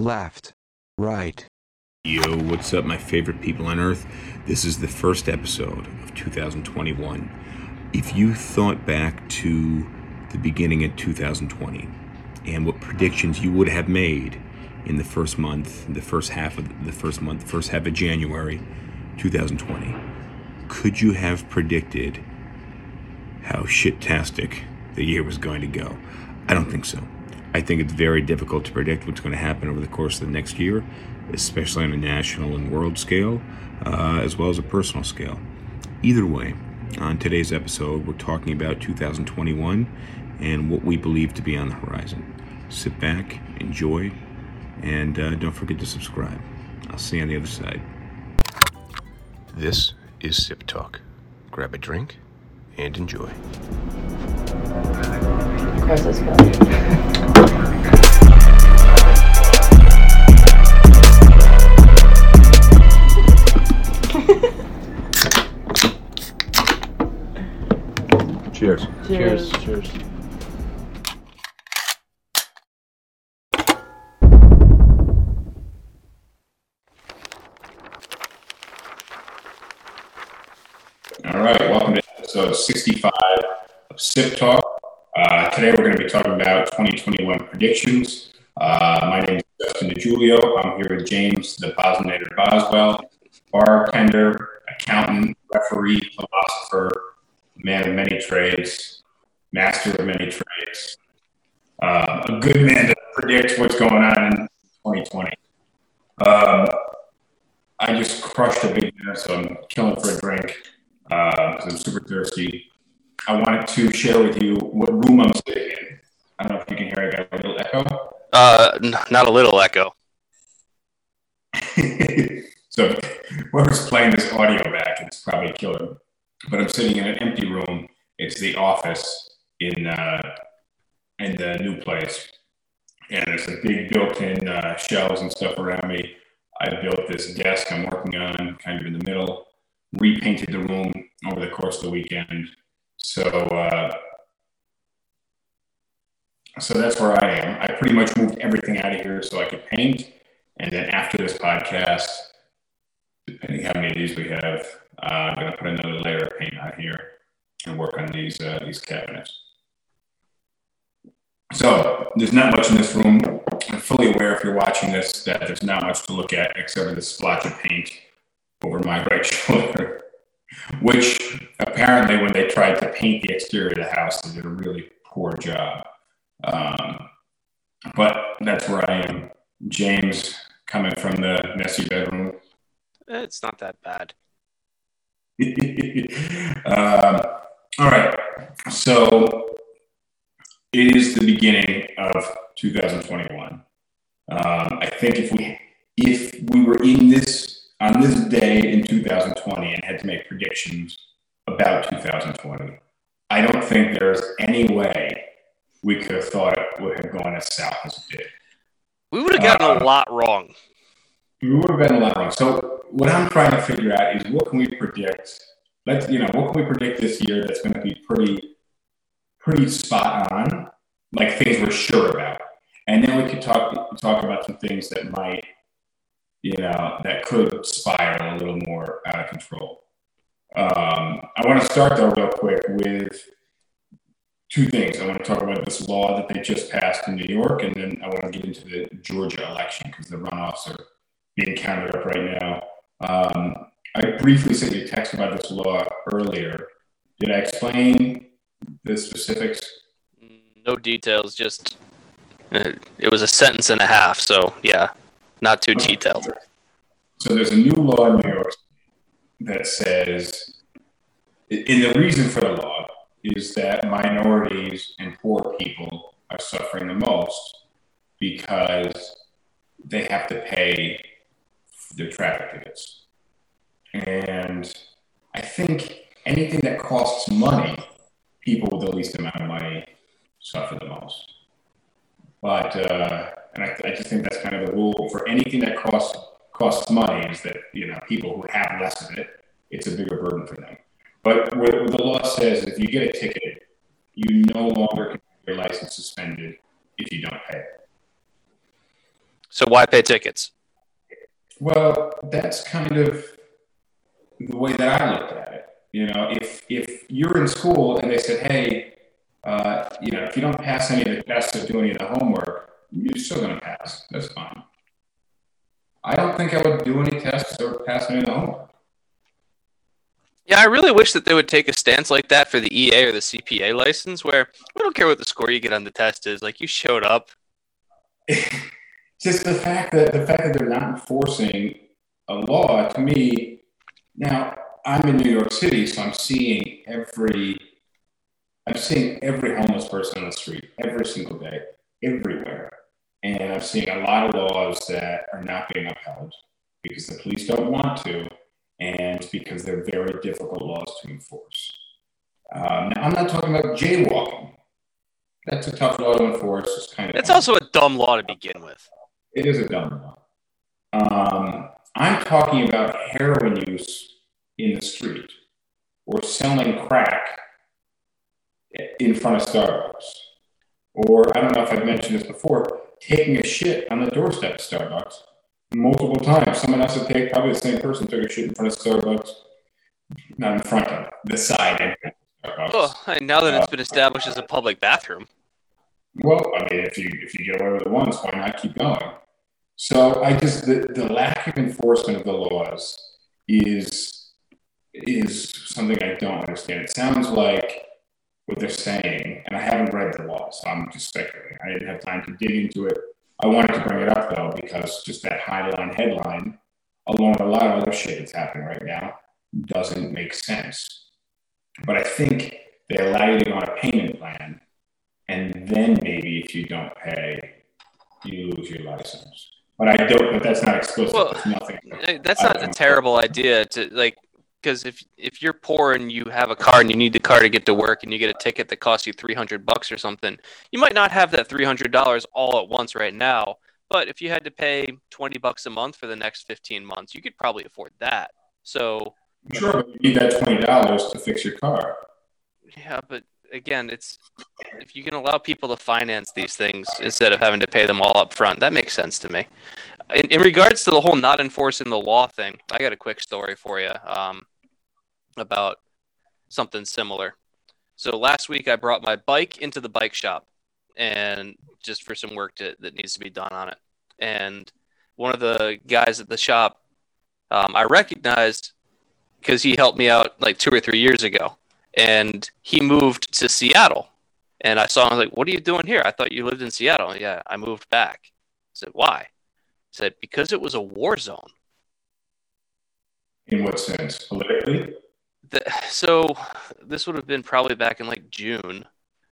left, right. Yo, what's up, my favorite people on earth? This is the first episode of 2021. If you thought back to the beginning of 2020 and what predictions you would have made in the first month, the first half of the first month, the first half of January 2020, could you have predicted how shit-tastic the year was going to go? I don't think so. I think it's very difficult to predict what's going to happen over the course of the next year, especially on a national and world scale, uh, as well as a personal scale. Either way, on today's episode, we're talking about 2021 and what we believe to be on the horizon. Sit back, enjoy, and uh, don't forget to subscribe. I'll see you on the other side. This is Sip Talk. Grab a drink and enjoy. Across this way. Cheers. Cheers. Cheers. All right, welcome to episode 65 of SIP Talk. Uh, today we're going to be talking about 2021 predictions. Uh, my name is Justin DeJulio. I'm here with James, the Bosnator Boswell, bartender, accountant, referee, philosopher, man of many trades, master of many trades, uh, a good man to predict what's going on in 2020. Um, I just crushed a big dinner, so I'm killing for a drink because I'm super thirsty. I wanted to share with you what room I'm sitting in. I don't know if you can hear. I got a little echo. Uh, n- not a little echo. so whoever's playing this audio back, it's probably killer. But I'm sitting in an empty room. It's the office in uh, in the new place, and there's a big built-in uh, shelves and stuff around me. I built this desk I'm working on, kind of in the middle. Repainted the room over the course of the weekend. So, uh, so that's where I am. I pretty much moved everything out of here so I could paint. And then after this podcast, depending how many of these we have, uh, I'm going to put another layer of paint on here and work on these uh, these cabinets. So there's not much in this room. I'm fully aware if you're watching this that there's not much to look at except for the splotch of paint over my right shoulder, which apparently when they tried to paint the exterior of the house, they did a really poor job. Um, but that's where I am. James coming from the messy bedroom. It's not that bad. um, all right. So it is the beginning of 2021. Um, I think if we if we were in this on this day in 2020 and had to make predictions about 2020, I don't think there's any way we could have thought it would have gone as south as it did. We would have gotten Uh, a lot wrong. We would have been a lot wrong. So what I'm trying to figure out is what can we predict? Let's you know what can we predict this year that's going to be pretty pretty spot on, like things we're sure about, and then we could talk talk about some things that might you know that could spiral a little more out of control. Um, I want to start though real quick with two things. I want to talk about this law that they just passed in New York, and then I want to get into the Georgia election because the runoffs are being counted up right now. Um, I briefly sent you a text about this law earlier. Did I explain the specifics? No details, just it was a sentence and a half. So yeah, not too detailed. So there's a new law in New York that says, and the reason for the law is that minorities and poor people are suffering the most because they have to pay their traffic tickets. And I think anything that costs money, people with the least amount of money suffer the most. But uh, and I, I just think that's kind of the rule for anything that costs costs money is that you know people who have less of it, it's a bigger burden for them. But what, what the law says, if you get a ticket, you no longer can have your license suspended if you don't pay. So why pay tickets? Well, that's kind of the way that I looked at it. You know, if if you're in school and they said, hey, uh, you know, if you don't pass any of the tests or do any of the homework, you're still going to pass. That's fine. I don't think I would do any tests or pass any homework. Yeah, I really wish that they would take a stance like that for the EA or the CPA license, where we don't care what the score you get on the test is. Like you showed up. Just the fact that the fact that they're not enforcing a law to me. Now I'm in New York City, so I'm seeing every I'm seeing every homeless person on the street every single day, everywhere. And I'm seeing a lot of laws that are not being upheld because the police don't want to, and because they're very difficult laws to enforce. Um, now, I'm not talking about jaywalking. That's a tough law to enforce. It's kind of. It's also a dumb law to begin with. It is a dumb law. Um, I'm talking about heroin use in the street or selling crack in front of Starbucks. Or I don't know if I've mentioned this before, taking a shit on the doorstep of Starbucks multiple times. Someone else would take, probably the same person took a shit in front of Starbucks, not in front of, the side of oh, Starbucks. Well, and now that it's been established as a public bathroom. Well, I mean, if you if you get away with it once, why not keep going? So I just the, the lack of enforcement of the laws is is something I don't understand. It sounds like what they're saying, and I haven't read the law, so I'm just speculating. I didn't have time to dig into it. I wanted to bring it up though because just that highline headline, along with a lot of other shit that's happening right now, doesn't make sense. But I think they allow you to go on a payment plan, and then maybe if you don't pay, you lose your license. But I don't. But that's not explicit. Well, nothing. Eh, that's not a terrible idea to like because if if you're poor and you have a car and you need the car to get to work and you get a ticket that costs you 300 bucks or something you might not have that $300 all at once right now but if you had to pay 20 bucks a month for the next 15 months you could probably afford that so Sure, but you need that twenty dollars to fix your car. yeah but again it's if you can allow people to finance these things instead of having to pay them all up front that makes sense to me in, in regards to the whole not enforcing the law thing i got a quick story for you um, about something similar so last week i brought my bike into the bike shop and just for some work to, that needs to be done on it and one of the guys at the shop um, i recognized because he helped me out like two or three years ago and he moved to Seattle. And I saw him I like, "What are you doing here? I thought you lived in Seattle." Yeah, I moved back. I said, "Why?" He said, "Because it was a war zone." In what sense? Politically? The, so this would have been probably back in like June,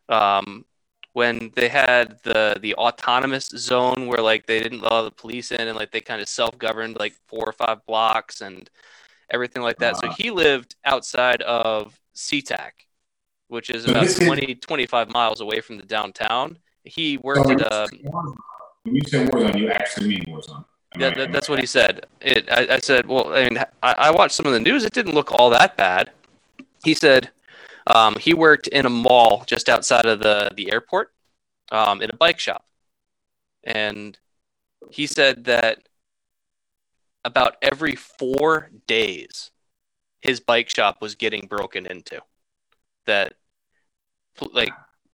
um, when they had the the autonomous zone where like they didn't allow the police in and like they kind of self governed like four or five blocks and everything like that. So Uh-huh. he lived outside of SeaTac, which is So about this is- 20, 25 miles away from the downtown. He worked So at a when you say war zone, you actually mean war zone. Am Yeah, I- that, that's what he said. It, I, I said, well, I mean, I, I watched some of the news. It didn't look all that bad. He said um, he worked in a mall just outside of the, the airport um, in a bike shop. And he said that about every four days, his bike shop was getting broken into. That, like,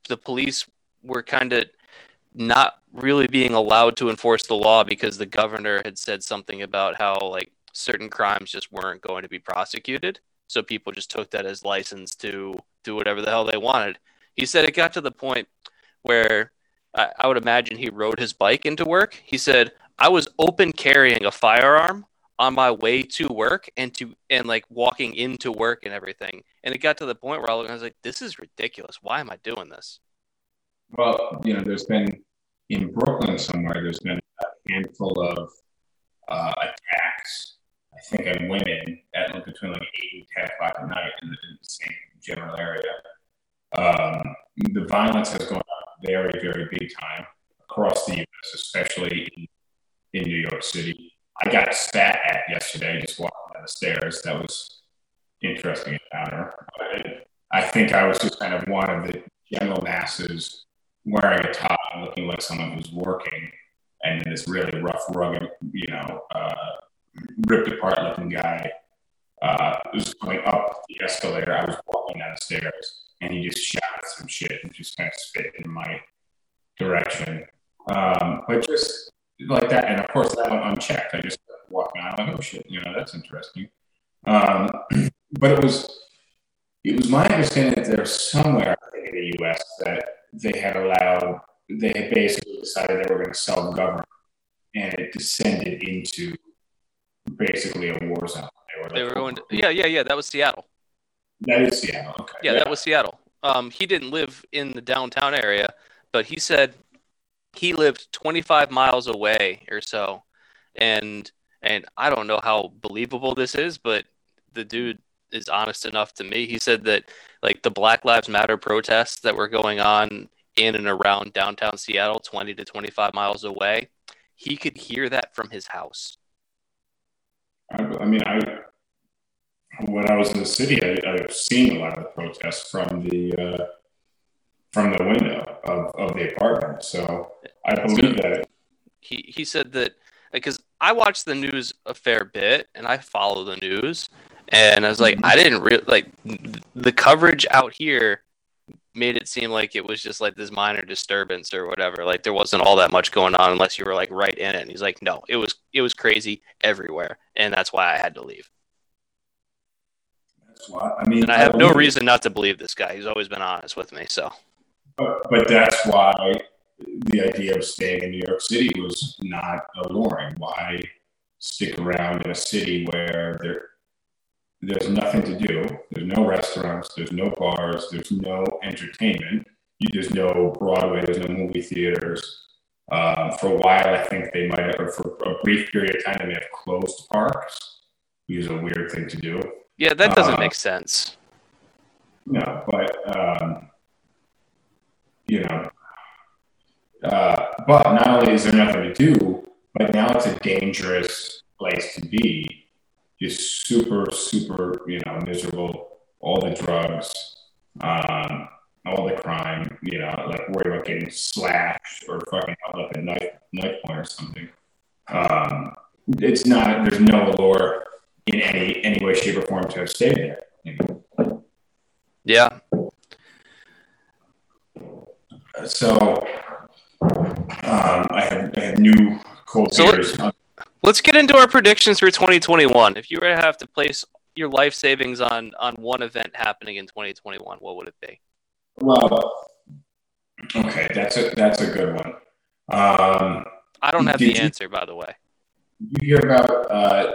the police were kind of not really being allowed to enforce the law because the governor had said something about how like certain crimes just weren't going to be prosecuted. So people just took that as license to do whatever the hell they wanted. He said it got to the point where I, I would imagine he rode his bike into work. He said i was open carrying a firearm on my way to work and to and like walking into work and everything. And it got to the point where i was like this is ridiculous. Why am i doing this? Well, you know, there's been in Brooklyn somewhere. There's been a handful of uh, attacks. I think on women at like between like eight and ten o'clock at night in the, in the same general area. Um, the violence has gone up very, very big time across the U.S., especially in, in New York City. I got spat at yesterday just walking down the stairs. That was interesting encounter. I think I was just kind of one of the general masses wearing a top and looking like someone who's working and this really rough, rugged, you know, uh, ripped apart looking guy uh, was going up the escalator. I was walking down the stairs, and he just shouted some shit and just kind of spit in my direction. Um, but just like that, and of course that went unchecked. I just walked around like, oh shit, you know, that's interesting. Um, but it was it was my understanding that there's somewhere in the U.S. that they had allowed, they had basically decided they were going to self-govern, and it descended into basically a war zone. They were going. To, yeah, yeah, yeah. That was Seattle. That is Seattle. Okay. Yeah, that was Seattle. Um, he didn't live in the downtown area, but he said he lived 25 miles away or so, and and I don't know how believable this is, but the dude is honest enough to me. He said that like the Black Lives Matter protests that were going on in and around downtown Seattle, 20 to 25 miles away, he could hear that from his house. I, I mean, I when I was in the city, I, I've seen a lot of the protests from the uh, from the window of, of the apartment. So I believe that. He he said that because I watch the news a fair bit and I follow the news, and I was like, mm-hmm. I didn't really like the coverage out here made it seem like it was just like this minor disturbance or whatever. Like there wasn't all that much going on unless you were like right in it. And he's like, no, it was it was crazy everywhere, and that's why I had to leave. That's why I mean, and I have I no reason not to believe this guy. He's always been honest with me. So, but, but that's why the idea of staying in New York City was not alluring. Why stick around in a city where there there's nothing to do. There's no restaurants. There's no bars. There's no entertainment. There's no Broadway. There's no movie theaters. Um, for a while, I think they might have, or for a brief period of time, they may have closed parks, which is a weird thing to do. Yeah, that doesn't uh, make sense. No, but um, you know, uh, but not only is there nothing to do, but now it's a dangerous place to be just super, super, you know, miserable. All the drugs, um, all the crime, you know, like worried about getting slashed or fucking held up at knife, knife point or something. Um, it's not, there's no allure in any, any way, shape, or form to have stayed there. You know? Yeah. So, um, I have, I have new cold so beers. Let's get into our predictions for 2021. If you were to have to place your life savings on on one event happening in 2021, what would it be? Well, okay, that's a that's a good one. Um, I don't have the you, answer, by the way. Did you hear about uh,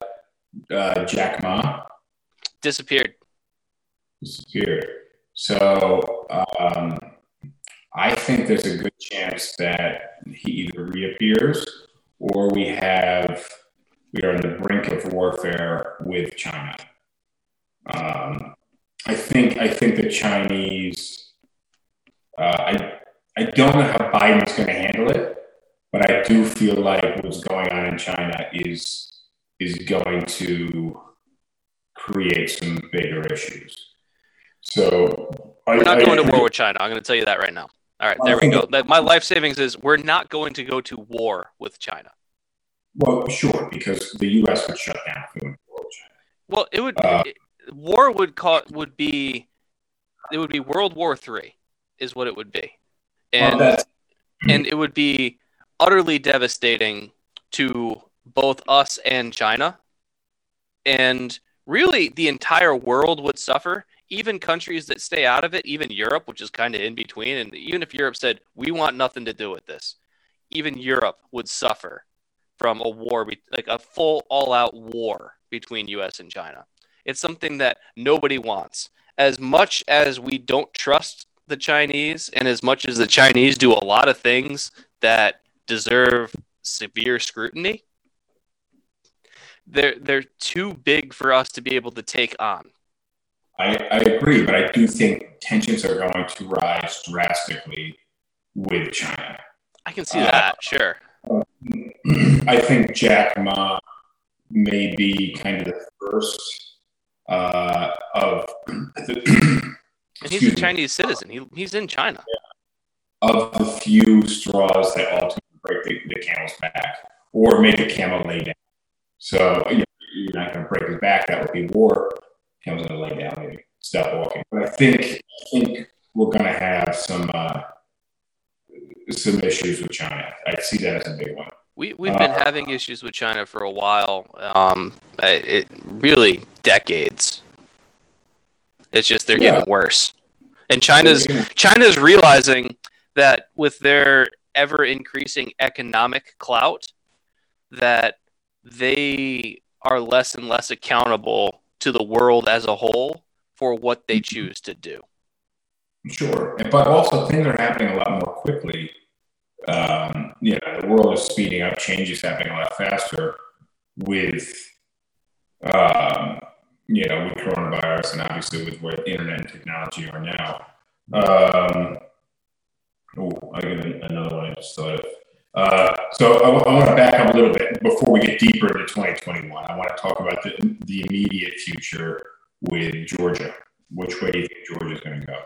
uh, Jack Ma? Disappeared. Disappeared. So um, I think there's a good chance that he either reappears or we have we are on the brink of warfare with China. Um, I think I think the Chinese. Uh, I I don't know how Biden's going to handle it, but I do feel like what's going on in China is is going to create some bigger issues. So we're not going I, to war with China. I'm going to tell you that right now. All right, there we go. My life savings is we're not going to go to war with China. Well, sure, because the U.S. would shut down if we went to war with China. Well, it would uh, it, war would call would be it would be World War Three, is what it would be, and well, and it would be utterly devastating to both us and China, and really the entire world would suffer even countries that stay out of it, even Europe, which is kind of in between, and even if Europe said, we want nothing to do with this, even Europe would suffer from a war, like a full all out war between US and China. It's something that nobody wants. As much as we don't trust the Chinese, and as much as the Chinese do a lot of things that deserve severe scrutiny, they're they're too big for us to be able to take on. I, I agree, but I do think tensions are going to rise drastically with China. I can see uh, that, sure. I think Jack Ma may be kind of the first uh, of the. and he's a Chinese me, citizen. He, he's in China. Of the few straws that ultimately break the, the camel's back. or make a camel lay down. So you know, you're not going to break his back. That would be war. Camel's going to lay down, maybe stop walking. But I think I think we're going to have some uh, some issues with China. I see that as a big one. We we've been Uh, having issues with China for a while. Um, it really decades. It's just they're Yeah. getting worse, and China's China's realizing that with their ever increasing economic clout, that they are less and less accountable to the world as a whole for what they choose to do. Sure, but also things are happening a lot more quickly. Um, you know, the world is speeding up. Change is happening a lot faster with, um, you know, with coronavirus and obviously with what internet and technology are now. Um, oh, I get another one I just thought of. Uh, so I, want to back up a little bit before we get deeper into 2021. I want to talk about the, the immediate future with Georgia. Which way do you think Georgia is going to go?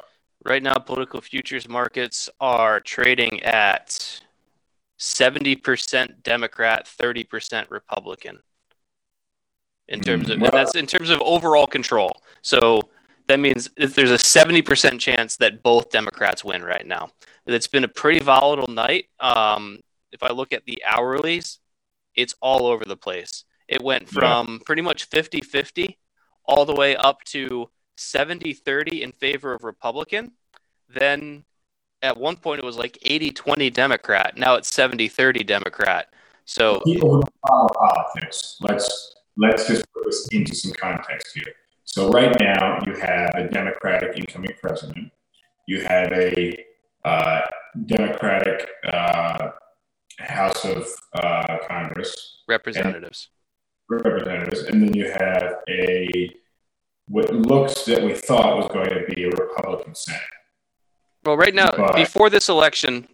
Right now, political futures markets are trading at 70% Democrat, 30% Republican. In terms of, and that's in terms of overall control. So that means if there's a 70% chance that both Democrats win right now. It's been a pretty volatile night. Um, if I look at the hourlies, it's all over the place. It went from pretty much 50 50 all the way up to 70 30 in favor of Republican. Then at one point it was like 80 20 Democrat. Now it's 70 30 Democrat. So people who follow politics, let's let's just put this into some context here. So right now you have a Democratic incoming president. You have a uh, Democratic uh, House of uh, Congress representatives. representatives, and then you have a what looks that we thought was going to be a Republican Senate. Well, right now, But- before this election,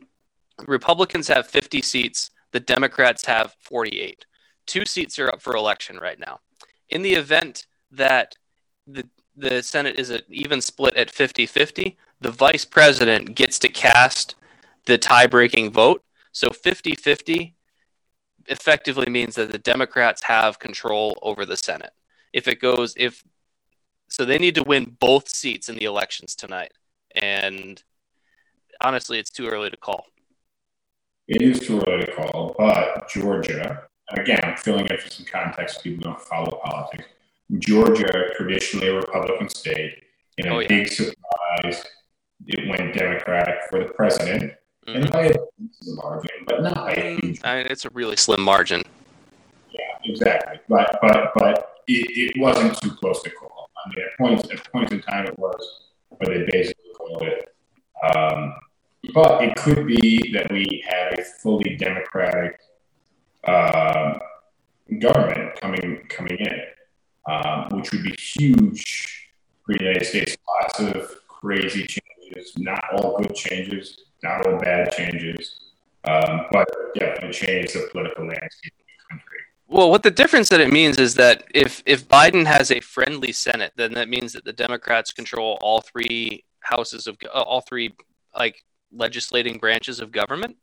Republicans have 50 seats. The Democrats have 48. Two seats are up for election right now. In the event that the the Senate is an even split at 50 50, the vice president gets to cast the tie breaking vote. So 50 50 effectively means that the Democrats have control over the Senate. If it goes, if so, they need to win both seats in the elections tonight. And honestly, it's too early to call. It is too early to call, but Georgia, again, I'm filling in for some context, people don't follow politics. Georgia, traditionally a Republican state, in a Oh, yeah. big surprise, it went Democratic for the president. And by a margin, but not by a huge Mm, I mean, it's a really slim margin. Yeah, exactly. But but but it, it wasn't too close to call. I mean, at points at points in time, it was, but they basically called it. Um, but it could be that we had a fully democratic um government coming coming in, um, which would be huge for the United States. Lots of crazy changes, not all good changes, not all bad changes, um, but definitely change the political landscape of the country. Well, what the difference that it means is that if if Biden has a friendly Senate, then that means that the Democrats control all three houses of uh, all three like legislating branches of government.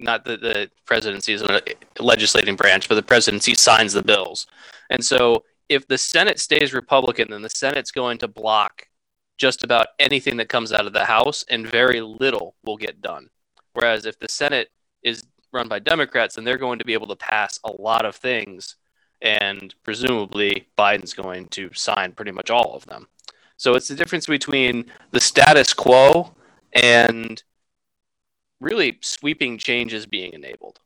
Not that the presidency is a legislating branch, but the presidency signs the bills. And so, if the Senate stays Republican, then the Senate's going to block just about anything that comes out of the House, and very little will get done. Whereas if the Senate is run by Democrats, then they're going to be able to pass a lot of things, and presumably Biden's going to sign pretty much all of them. So it's the difference between the status quo and really sweeping changes being enabled.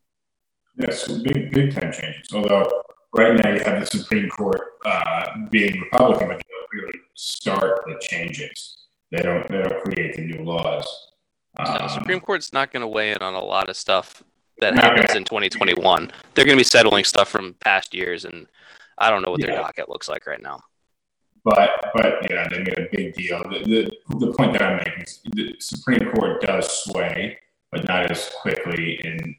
Yes, big big time changes. Although right now you have the Supreme Court uh, being Republican, but they don't really start the changes. They don't they don't create the new laws. the Um, Supreme Court's not going to weigh in on a lot of stuff that happens in 2021. They're going to be settling stuff from past years, and I don't know what their docket looks like right now. but but yeah, they made a big deal. The, the the point that I'm making is the Supreme Court does sway, but not as quickly and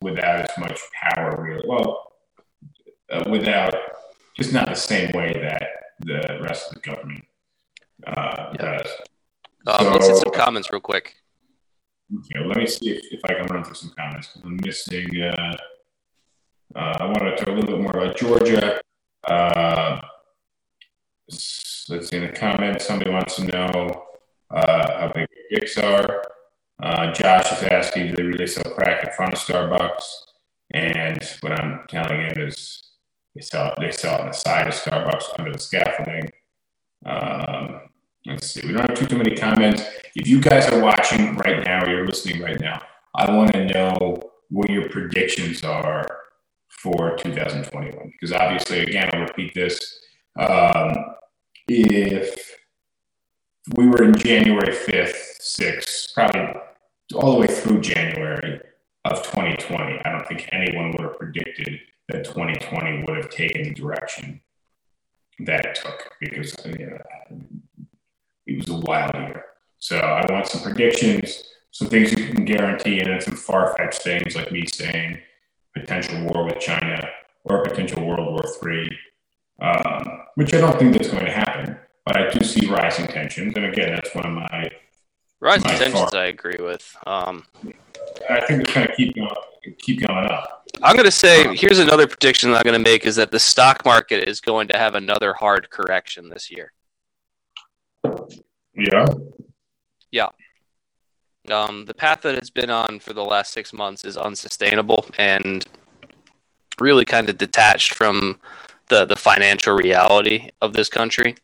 without as much power. Really, well, uh, without just not the same way that the rest of the government uh, Yeah. does. Um, let's hit some comments real quick. Okay, let me see if, if I can run through some comments. I'm missing. Uh, Uh, I want to talk a little bit more about Georgia. Uh, let's see in the comments. Somebody wants to know uh, how big the dicks are. Uh, Josh is asking, do they really sell crack in front of Starbucks? And what I'm telling him is they sell they sell on the side of Starbucks under the scaffolding. Um, let's see. We don't have too, too many comments. If you guys are watching right now, or you're listening right now, I want to know what your predictions are for 2021. Because obviously, again, I'll repeat this. Um, if we were in January 5th, 6th, probably all the way through January of 2020, I don't think anyone would have predicted that 2020 would have taken the direction that it took because you know, it was a wild year. So I want some predictions, some things you can guarantee, and then some far fetched things like me saying potential war with China or potential World War III, um, which I don't think that's going to happen. But I do see rising tensions, and again, that's one of my. Rising My tensions, fault. I agree with. Um, I think it's going to keep going, keep going up. I'm going to say here's another prediction that I'm going to make is that the stock market is going to have another hard correction this year. Yeah. Yeah. Um, the path that it's been on for the last six months is unsustainable and really kind of detached from the the financial reality of this country.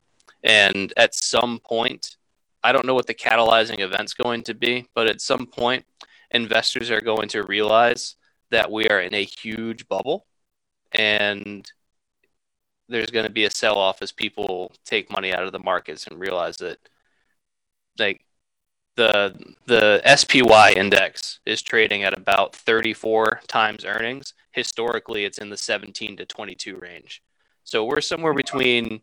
And at some point, I don't know what the catalyzing event's going to be, but at some point, investors are going to realize that we are in a huge bubble and there's going to be a sell off as people take money out of the markets and realize that like the the SPY index is trading at about 34 times earnings. Historically, it's in the 17 to 22 range. So we're somewhere between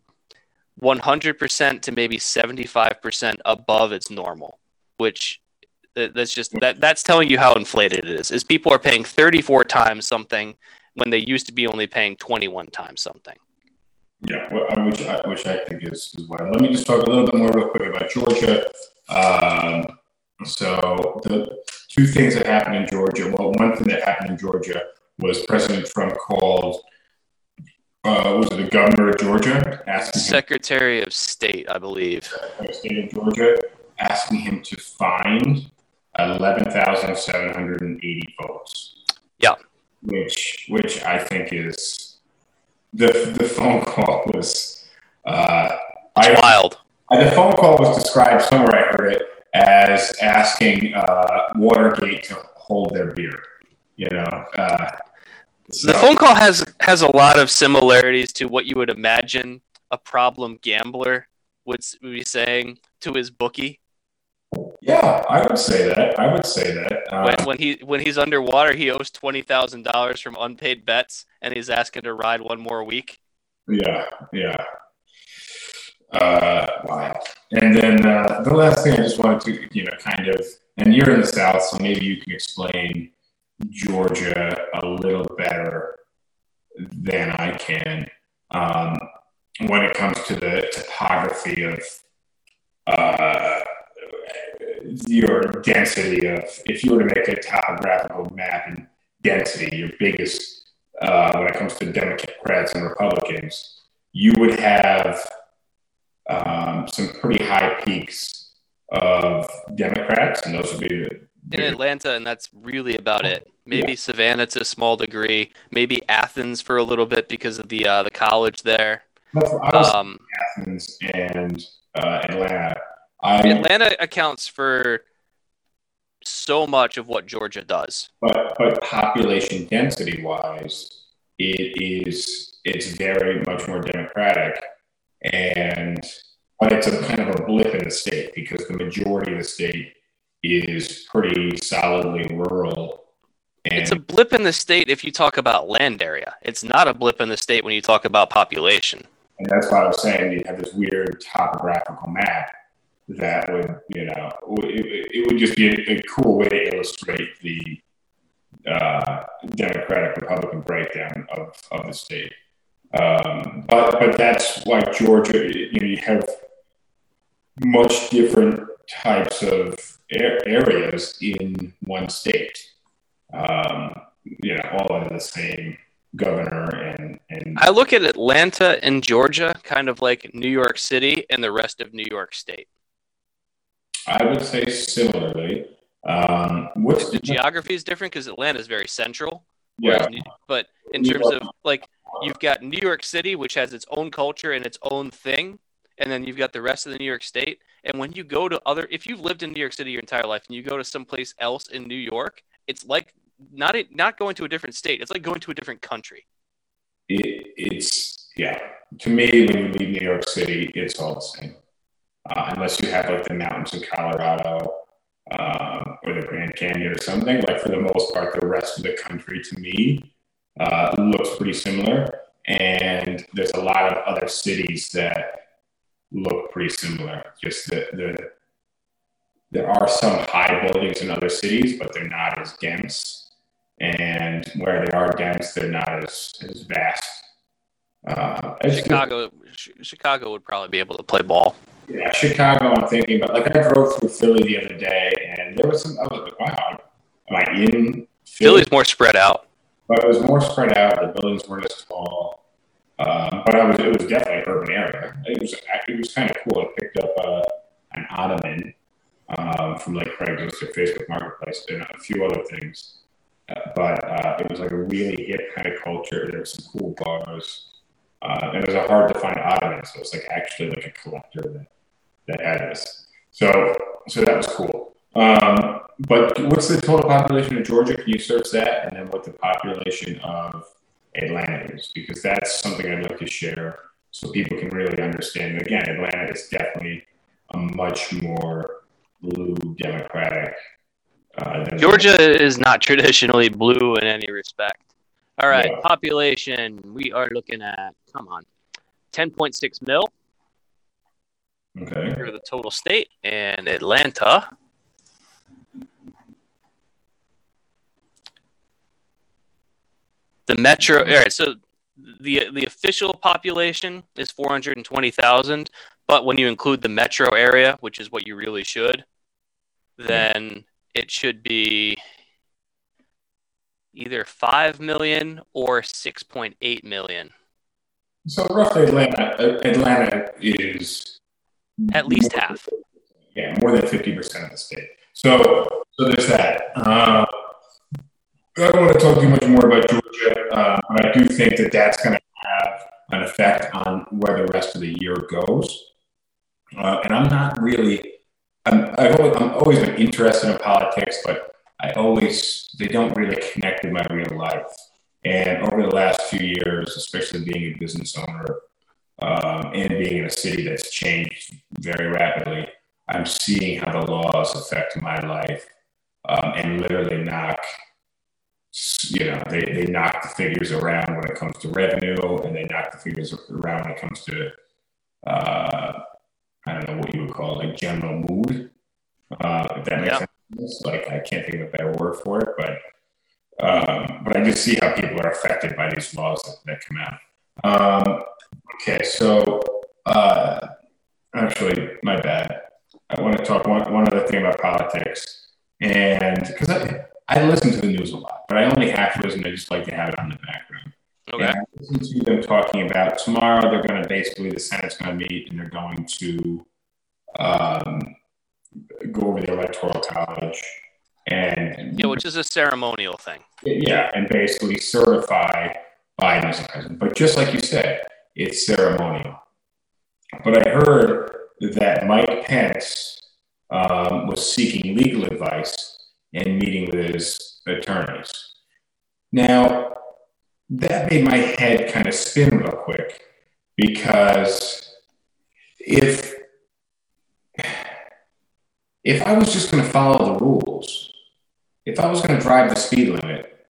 100% to maybe 75% above its normal, which that's just that that's telling you how inflated it is. Is people are paying 34 times something when they used to be only paying 21 times something. Yeah, which I, which I think is, is well. Let me just talk a little bit more real quick about Georgia. Um, so the two things that happened in Georgia. Well, one thing that happened in Georgia was President Trump called. Uh, was it the governor of Georgia asking him Secretary of State, I believe. of state of Georgia asking him to find eleven thousand seven hundred and eighty votes. Yeah. Which which I think is the the phone call was uh I, wild. I the phone call was described somewhere I heard it as asking uh Watergate to hold their beer. You know. Uh so, The phone call has has a lot of similarities to what you would imagine a problem gambler would be saying to his bookie yeah, I would say that. I would say that. Um, when, when he when he's underwater. He owes twenty thousand dollars from unpaid bets, and he's asking to ride one more week. Yeah, yeah. Uh, wow. And then uh, the last thing I just wanted to, you know, kind of, and you're in the South, so maybe you can explain Georgia a little better than I can um, when it comes to the topography of uh, your density of, if you were to make a topographical map and density, your biggest, uh, when it comes to Democrats and Republicans, you would have um, some pretty high peaks of Democrats, and those would be the in Atlanta, and that's really about it. Maybe Savannah to a small degree, maybe Athens for a little bit because of the uh, the college there. Um, Athens and uh, Atlanta, Um, I Atlanta accounts for so much of what Georgia does. but but population density wise, it is it's very much more democratic, and but it's a kind of a blip in the state because the majority of the state is pretty solidly rural. It's a blip in the state if you talk about land area. It's not a blip in the state when you talk about population. And that's why I was saying you have this weird topographical map that would, you know, it, it would just be a, a cool way to illustrate the uh, Democratic Republican breakdown of, of the state. Um, but but that's why Georgia, you know, you have much different types of areas in one state. Um, you know, all under the same governor and and I look at Atlanta and Georgia kind of like New York City and the rest of New York State. I would say similarly. Um, what's The geography is different because Atlanta is very central. yeah? New- but in New terms York- of like you've got New York City, which has its own culture and its own thing, and then you've got the rest of the New York State. And when you go to other, if you've lived in New York City your entire life and you go to someplace else in New York, it's like not not going to a different state. It's like going to a different country. it, it's yeah. To me, when you leave New York City, it's all the same, uh, unless you have like the mountains in Colorado um, or the Grand Canyon or something. Like for the most part, the rest of the country to me uh, looks pretty similar, and there's a lot of other cities that look pretty similar. Just the the there are some high buildings in other cities, but they're not as dense. And where they are dense, they're not as, as vast. Uh, Chicago, Chicago would probably be able to play ball. Yeah, Chicago. I'm thinking, but like I drove through Philly the other day, and there was some. I was like, wow, am I in Philly? Philly's more spread out. But it was more spread out. The buildings weren't as tall. Um, but I was. It was definitely an urban area. It was. It was kind of cool. I picked up uh, an ottoman um, from like Craigslist or Facebook Marketplace and a few other things. Uh, but uh, it was like a really hip kind of culture. There were some cool bars. Uh, and it was a hard to find ottoman, so it's like actually like a collector that, that had this. So so that was cool. Um, but what's the total population of Georgia? Can you search that? And then what the population of Atlanta is? Because that's something I'd like to share so people can really understand. And again, Atlanta is definitely a much more blue Democratic. Uh, Georgia is not traditionally blue in any respect. All right, population we are looking at. Come on, ten point six mil Okay. for the total state, and Atlanta. The metro. All right, so the the official population is four hundred and twenty thousand, but when you include the metro area, which is what you really should, mm-hmm. then it should be either 5 million or 6.8 million. So roughly, Atlanta. Atlanta is At least half. Yeah, more than fifty percent of the state. So, so there's that. Uh, I don't want to talk too much more about Georgia, uh, but I do think that that's going to have an effect on where the rest of the year goes. Uh, and I'm not really. I'm, I've always, I'm always been interested in politics, but I always they don't really connect with my real life. And over the last few years, especially being a business owner um, and being in a city that's changed very rapidly, I'm seeing how the laws affect my life um, and literally knock, you know, they, they knock the figures around when it comes to revenue and they knock the figures around when it comes to, uh, I don't know what you would call it, like general mood. Uh, if that makes Yeah. sense. Like, I can't think of a better word for it, but, um, but I just see how people are affected by these laws that, that come out. Um, okay, so, uh, actually, my bad. I want to talk one, one other thing about politics. And because I, I listen to the news a lot, but I only half listen. I just like to have it on the background. Okay. And I listened to them talking about tomorrow, they're going to basically, the Senate's going to meet and they're going to um, go over the electoral college. And Yeah, which is a ceremonial thing. yeah, and basically certify Biden as president. But just like you said, it's ceremonial. But I heard that Mike Pence um, was seeking legal advice and meeting with his attorneys. Now, that made my head kind of spin real quick because if if I was just going to follow the rules, if I was going to drive the speed limit,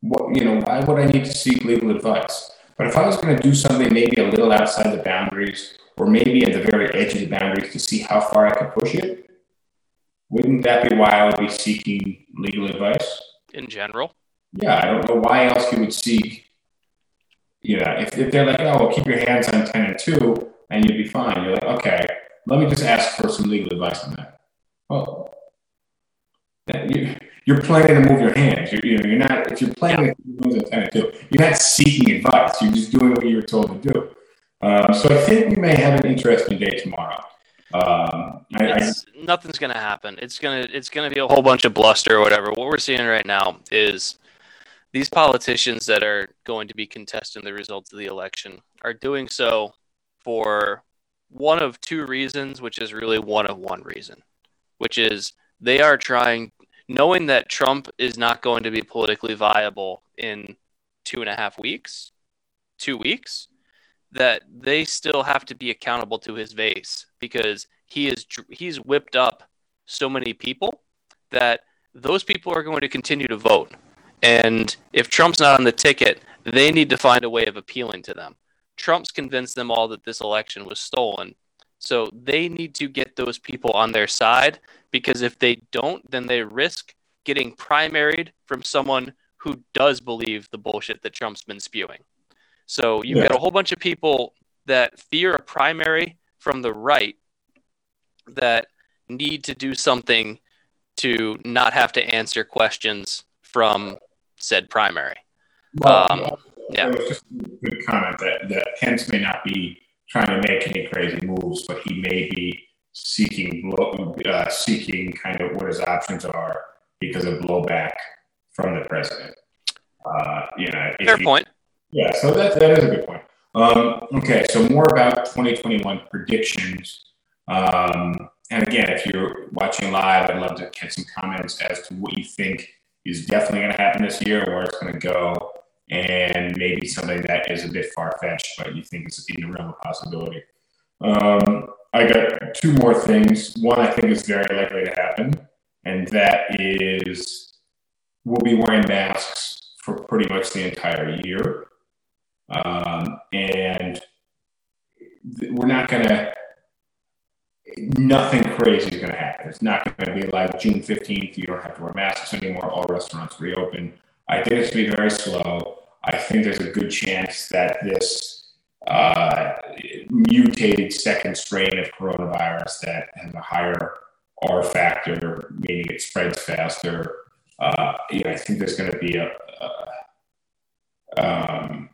what you know, why would I need to seek legal advice? But if I was going to do something maybe a little outside the boundaries, or maybe at the very edge of the boundaries to see how far I could push it, wouldn't that be why I would be seeking legal advice? In general, Yeah, I don't know why else you would seek. You know, if, if they're like, oh, well, keep your hands on 10 and 2 and you'd be fine. You're like, okay, let me just ask for some legal advice on that. Well, that- you, you're planning to move your hands. You're, you know, you're not if you're planning to do things intended to. You're not seeking advice. You're just doing what you were told to do. Um, so I think we may have an interesting day tomorrow. Um, I, I, nothing's gonna happen. It's gonna it's gonna be a whole bunch of bluster or whatever. What we're seeing right now is these politicians that are going to be contesting the results of the election are doing so for one of two reasons, which is really one of one reason, which is they are trying, knowing that Trump is not going to be politically viable in two and a half weeks, two weeks, that they still have to be accountable to his base because he is he's whipped up so many people that those people are going to continue to vote. And if Trump's not on the ticket, they need to find a way of appealing to them. Trump's convinced them all that this election was stolen. So they need to get those people on their side because if they don't, then they risk getting primaried from someone who does believe the bullshit that Trump's been spewing. So you've Yeah. got a whole bunch of people that fear a primary from the right that need to do something to not have to answer questions from said primary. well, Um, yeah. It was just a good comment that, that Pence may not be trying to make any crazy moves, but he may be seeking blow, uh, seeking kind of what his options are because of blowback from the president. Uh, you know, Fair he- point. Yeah, so that, that is a good point. Um, okay, so more about 2021 predictions. Um, and again, if you're watching live, I'd love to get some comments as to what you think is definitely going to happen this year, where it's going to go, and maybe something that is a bit far fetched, but you think is in the realm of possibility. Um, I got two more things. One I think is very likely to happen, and that is we'll be wearing masks for pretty much the entire year. Um, and th- we're not going to, nothing crazy is going to happen. It's not going to be like June 15th, you don't have to wear masks anymore, all restaurants reopen. I think it's going to be very slow. I think there's a good chance that this uh, mutated second strain of coronavirus that has a higher R factor, meaning it spreads faster. Uh, I think there's going to be a, a um,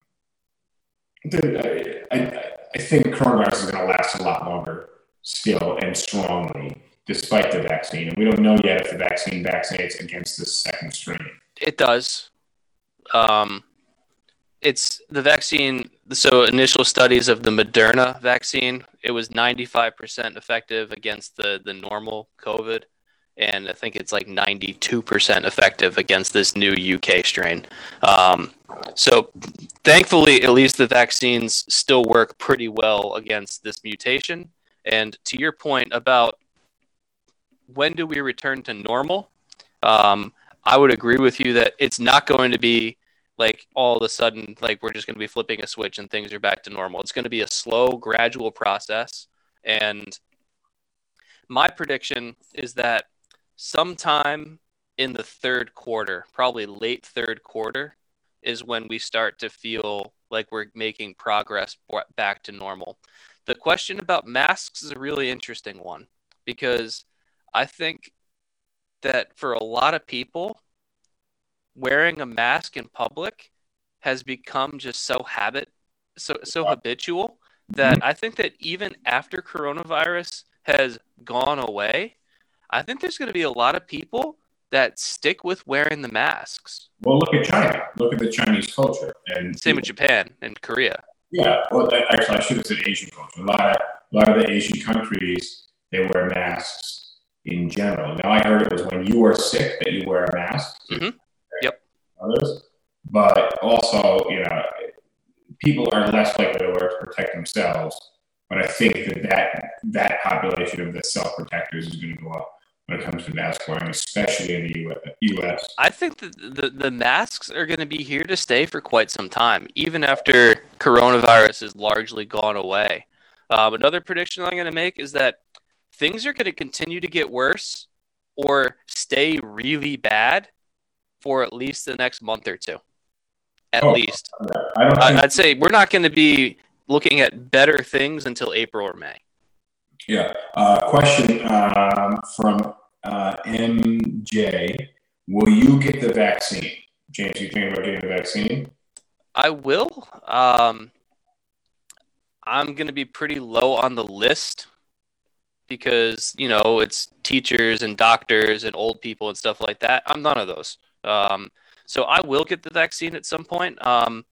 the, I, I think coronavirus is going to last a lot longer still and strongly, despite the vaccine. And we don't know yet if the vaccine vaccinates against the second strain. It does. Um, it's the vaccine. So initial studies of the Moderna vaccine, it was 95% effective against the the normal COVID, and I think it's like 92% effective against this new UK strain. Um, so thankfully, at least the vaccines still work pretty well against this mutation. And to your point about when do we return to normal, um, I would agree with you that it's not going to be like all of a sudden, like we're just going to be flipping a switch and things are back to normal. It's going to be a slow, gradual process. And my prediction is that sometime in the third quarter, probably late third quarter, is when we start to feel like we're making progress back to normal. The question about masks is a really interesting one because I think that for a lot of people, wearing a mask in public has become just so habit, so so habitual that I think that even after coronavirus has gone away, I think there's going to be a lot of people that stick with wearing the masks. Well, look at China. Look at the Chinese culture. And Same with Japan and Korea. Yeah, well, actually, I should have said Asian culture. A lot of a lot of the Asian countries they wear masks in general. Now, I heard it was when you are sick that you wear a mask. Mhm. Yep. Others, but also, you know, people are less likely to wear to protect themselves. But I think that that, that population of the self protectors is going to go up when it comes to mask wearing, especially in the U.S. I think that the, the masks are going to be here to stay for quite some time, even after coronavirus is largely gone away. Um, another prediction I'm going to make is that things are going to continue to get worse or stay really bad for at least the next month or two. At Oh, least. I don't think- I'd say we're not going to be looking at better things until April or May. Yeah. Uh, question um, from uh, MJ. Will you get the vaccine? James, you think about getting the vaccine? I will. Um, I'm going to be pretty low on the list because, you know, it's teachers and doctors and old people and stuff like that. I'm none of those. Um, so I will get the vaccine at some point. Um,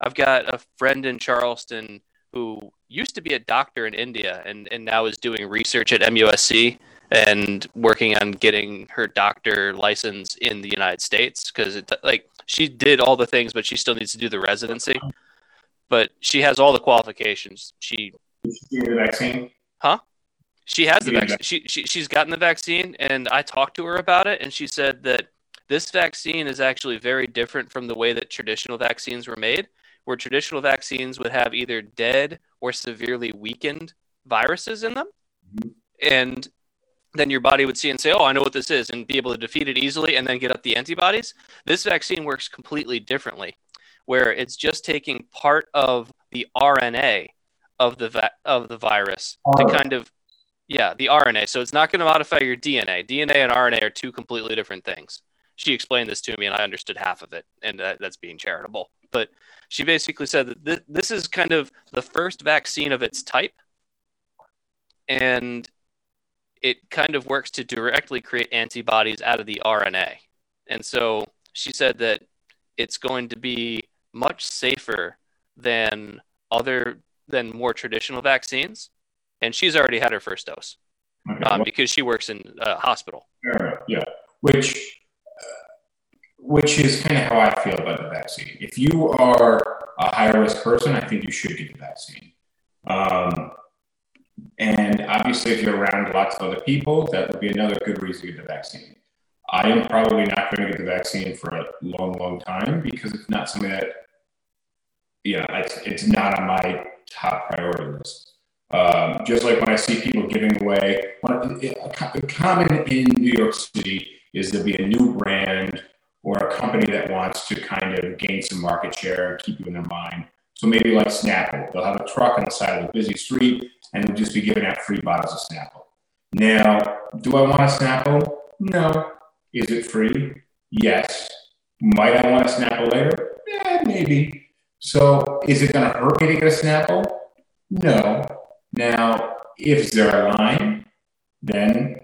I've got a friend in Charleston who used to be a doctor in India and, and now is doing research at MUSC and working on getting her doctor license in the United States because it like she did all the things, but she still needs to do the residency. But she has all the qualifications. She the vaccine? huh? she has the vaccine. She, she she's gotten the vaccine, and I talked to her about it, and she said that this vaccine is actually very different from the way that traditional vaccines were made, where traditional vaccines would have either dead or severely weakened viruses in them, Mhm. and then your body would see and say, "Oh, I know what this is," and be able to defeat it easily, and then get up the antibodies. This vaccine works completely differently, where it's just taking part of the RNA of the va- of the virus to kind of yeah the RNA. So it's not going to modify your DNA. DNA and RNA are two completely different things. She explained this to me, and I understood half of it, and that, that's being charitable. But she basically said that th- this is kind of the first vaccine of its type, and it kind of works to directly create antibodies out of the RNA. And so she said that it's going to be much safer than other than more traditional vaccines. And she's already had her first dose Okay. um, because she works in a hospital. Right, yeah. Which, uh, which is kind of how I feel about the vaccine. If you are a high risk person, I think you should get the vaccine. Um, and obviously, if you're around lots of other people, that would be another good reason to get the vaccine. I am probably not going to get the vaccine for a long, long time because it's not something that, yeah, it's, it's not on my top priority list. Um, just like when I see people giving away, one, a, co- common in New York City is there'll be a new brand or a company that wants to kind of gain some market share and keep you in their mind. So maybe like Snapple, they'll have a truck on the side of a busy street and they'll just be giving out free bottles of Snapple. Now, do I want a Snapple? No. Is it free? Yes. Might I want a Snapple later? Yeah, maybe. So is it going to hurt me to get a Snapple? No. Now, if there are a line, then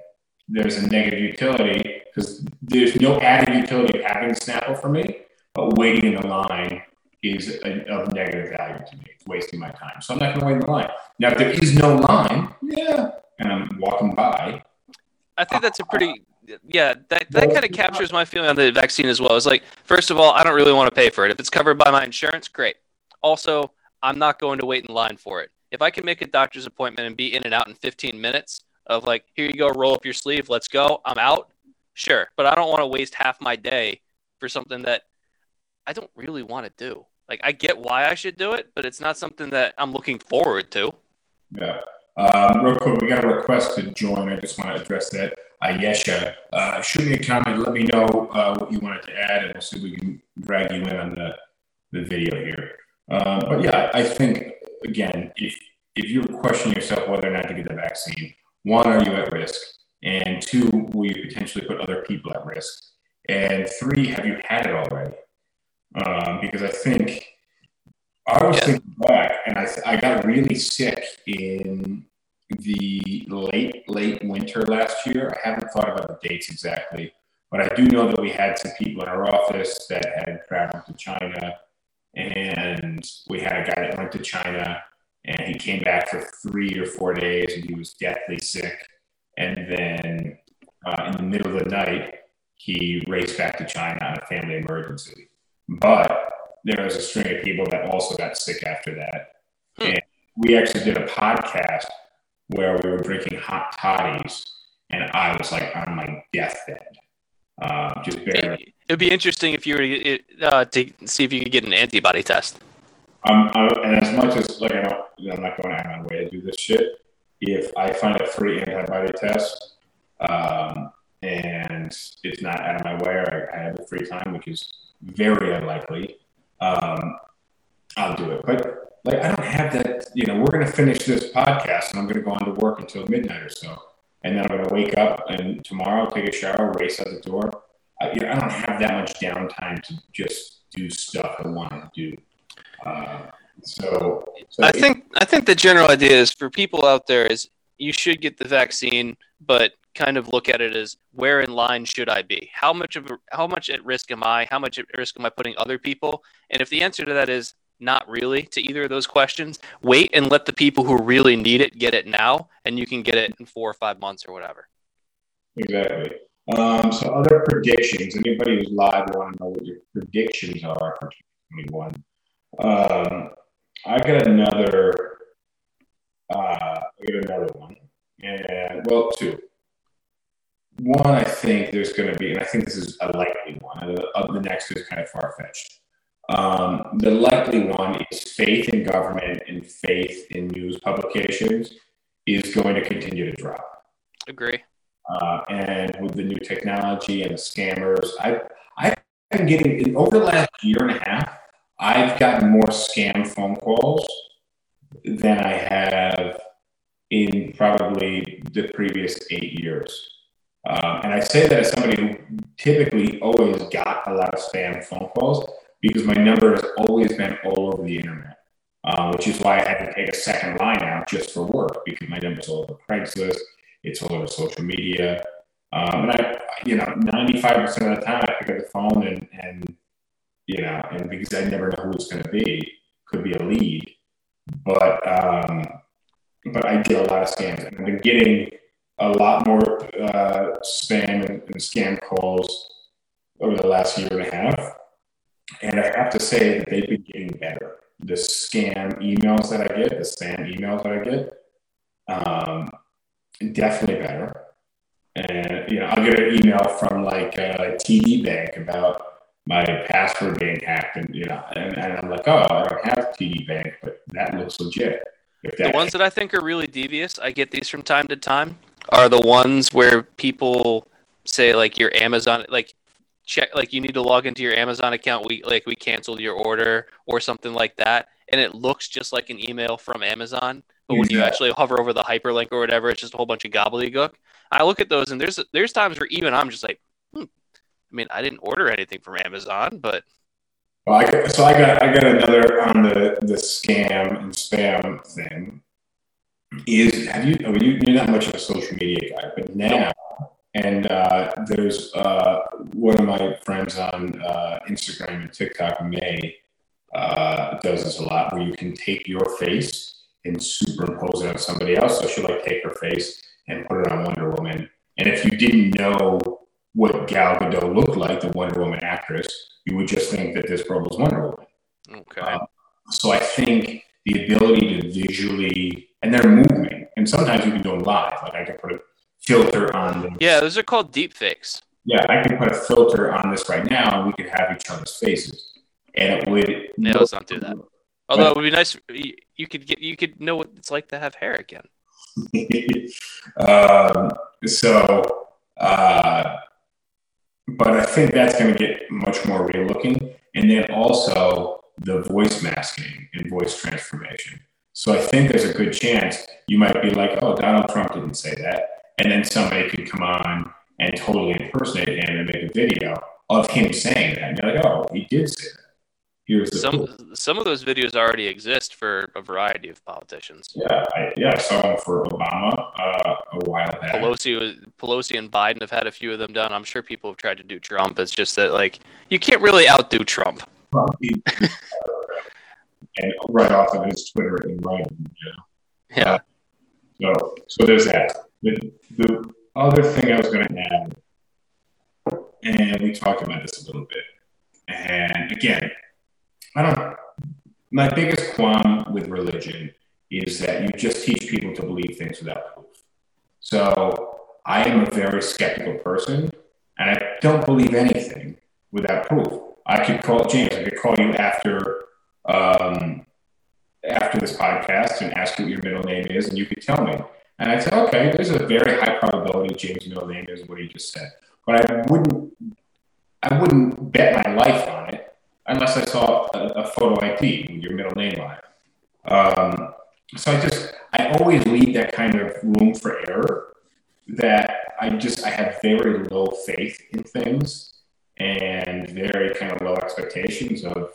there's a negative utility because there's no added utility of having Snapple for me, but waiting in the line is a, of negative value to me. It's wasting my time. So I'm not going to wait in the line. Now, if there is no line, yeah, and I'm walking by, I think that's a pretty yeah that, that kind of captures my feeling on the vaccine as well. It's like first of all, I don't really want to pay for it. If it's covered by my insurance, great. Also, I'm not going to wait in line for it. If I can make a doctor's appointment and be in and out in 15 minutes of like, here you go, roll up your sleeve, let's go, I'm out. Sure, but I don't want to waste half my day for something that I don't really want to do. Like I get why I should do it, but it's not something that I'm looking forward to. Yeah. Um, real quick, we got a request to join. I just want to address that. Ayesha, uh, shoot me a comment. Let me know uh, what you wanted to add, and we'll see if we can drag you in on the, the video here. Um, but yeah, I think again, if if you're questioning yourself whether or not to get the vaccine, one, are you at risk? And two, will you potentially put other people at risk? And three, have you had it already? Um, because I think I was Yeah. thinking back, and I, I got really sick in the late late winter last year. I haven't thought about the dates exactly, but I do know that we had some people in our office that had traveled to China, and we had a guy that went to China, and he came back for three or four days, and he was deathly sick, and then uh, in the middle of the night, he raced back to China on a family emergency, but there was a string of people that also got sick after that. Hmm. And we actually did a podcast where we were drinking hot toddies, and I was like on my deathbed. Uh, just barely. It, would be interesting if you were to, uh, to see if you could get an antibody test. Um, I, and as much as like I don't, I'm not going out of my way to do this shit. If I find a free antibody test, um, and it's not out of my way, or I have the free time, which is very unlikely, um, I'll do it. But like I don't have that. You know, we're gonna finish this podcast, and I'm gonna go on to work until midnight or so, and then I'm gonna wake up and tomorrow take a shower, race out the door. I, you know, I don't have that much downtime to just do stuff I want to do. Uh, so, so I think I think the general idea is for people out there is you should get the vaccine, but kind of look at it as where in line should I be? How much of how much at risk am I? How much at risk am I putting other people? And if the answer to that is not really to either of those questions, wait and let the people who really need it get it now, and you can get it in four or five months or whatever. Exactly. Um, so other predictions. Anybody who's live want to know what your predictions are for 2021. Um, I got another. Uh, I got another one, and well, two. One, I think there's going to be, and I think this is a likely one. The, uh, the next is kind of far fetched. Um, the likely one is faith in government and faith in news publications is going to continue to drop. Agree. Uh, and with the new technology and the scammers, I've, I've been getting, over the last year and a half, I've gotten more scam phone calls than I have in probably the previous eight years. Um, and I say that as somebody who typically always got a lot of spam phone calls because my number has always been all over the internet, uh, which is why I had to take a second line out just for work because my number's all over Craigslist, it's all over social media. Um, and I, you know, 95% of the time I pick up the phone and, and, you know, and because I never know who it's going to be, could be a lead. But, um, but I get a lot of scams. I've been getting a lot more uh, spam and, and scam calls over the last year and a half. And I have to say that they've been getting better. The scam emails that I get, the spam emails that I get, um, definitely better. And you know, I'll get an email from like uh, TD Bank about my password being hacked, and you know, and, and I'm like, oh, I don't have TD Bank, but that looks legit. If The ones that I think are really devious, I get these from time to time, are the ones where people say like your Amazon like check like you need to log into your Amazon account. We like we canceled your order or something like that, and it looks just like an email from Amazon. But when you actually hover over the hyperlink or whatever, it's just a whole bunch of gobbledygook. I look at those and there's there's times where even I'm just like, hmm. I mean, I didn't order anything from Amazon, but Well, I so I got I got another on the the scam and spam thing. Is have you? Oh, you you're not much of a social media guy, but now and uh, there's uh, one of my friends on uh, Instagram and TikTok, May, uh, does this a lot, where you can take your face and superimpose it on somebody else. So she'll like take her face and put it on Wonder Woman. And if you didn't know what Gal Gadot looked like, the Wonder Woman actress, you would just think that this girl was Wonder Woman. okay. Um, so I think the ability to visually, and their movement, and sometimes you can go live. Like I can put a filter on the yeah, those are called deep fakes. yeah, I can put a filter on this right now, and we could have each other's faces, and it would. Yeah, let's not do that. Although it would be nice, you, you could get you could know what it's like to have hair again. um, so, uh, but I think that's going to get much more real looking, and then also the voice masking and voice transformation. So I think there's a good chance you might be like, "Oh, Donald Trump didn't say that," and then somebody could come on and totally impersonate him and make a video of him saying that, and you're like, "Oh, he did say that." Here's the proof. Some some of those videos already exist for a variety of politicians. Yeah, I, yeah, I saw one for Obama uh, a while back. Pelosi Pelosi and Biden have had a few of them done. I'm sure people have tried to do Trump. It's just that like you can't really outdo Trump. and right off of his Twitter and writing. You Yeah. know? So, so there's that. The, the other thing I was going to add, and we talked about this a little bit, and again, I don't. My biggest qualm with religion is that you just teach people to believe things without proof. So I am a very skeptical person, and I don't believe anything without proof. I could call James. I could call you after um, after this podcast and ask you what your middle name is, and you could tell me. And I'd say, okay, there's a very high probability James' middle name is what he just said. But I wouldn't, I wouldn't bet my life on it unless I saw a, a photo ID with your middle name on it. Um, so I just, I always leave that kind of room for error. That I just, I have very low faith in things and very kind of low expectations of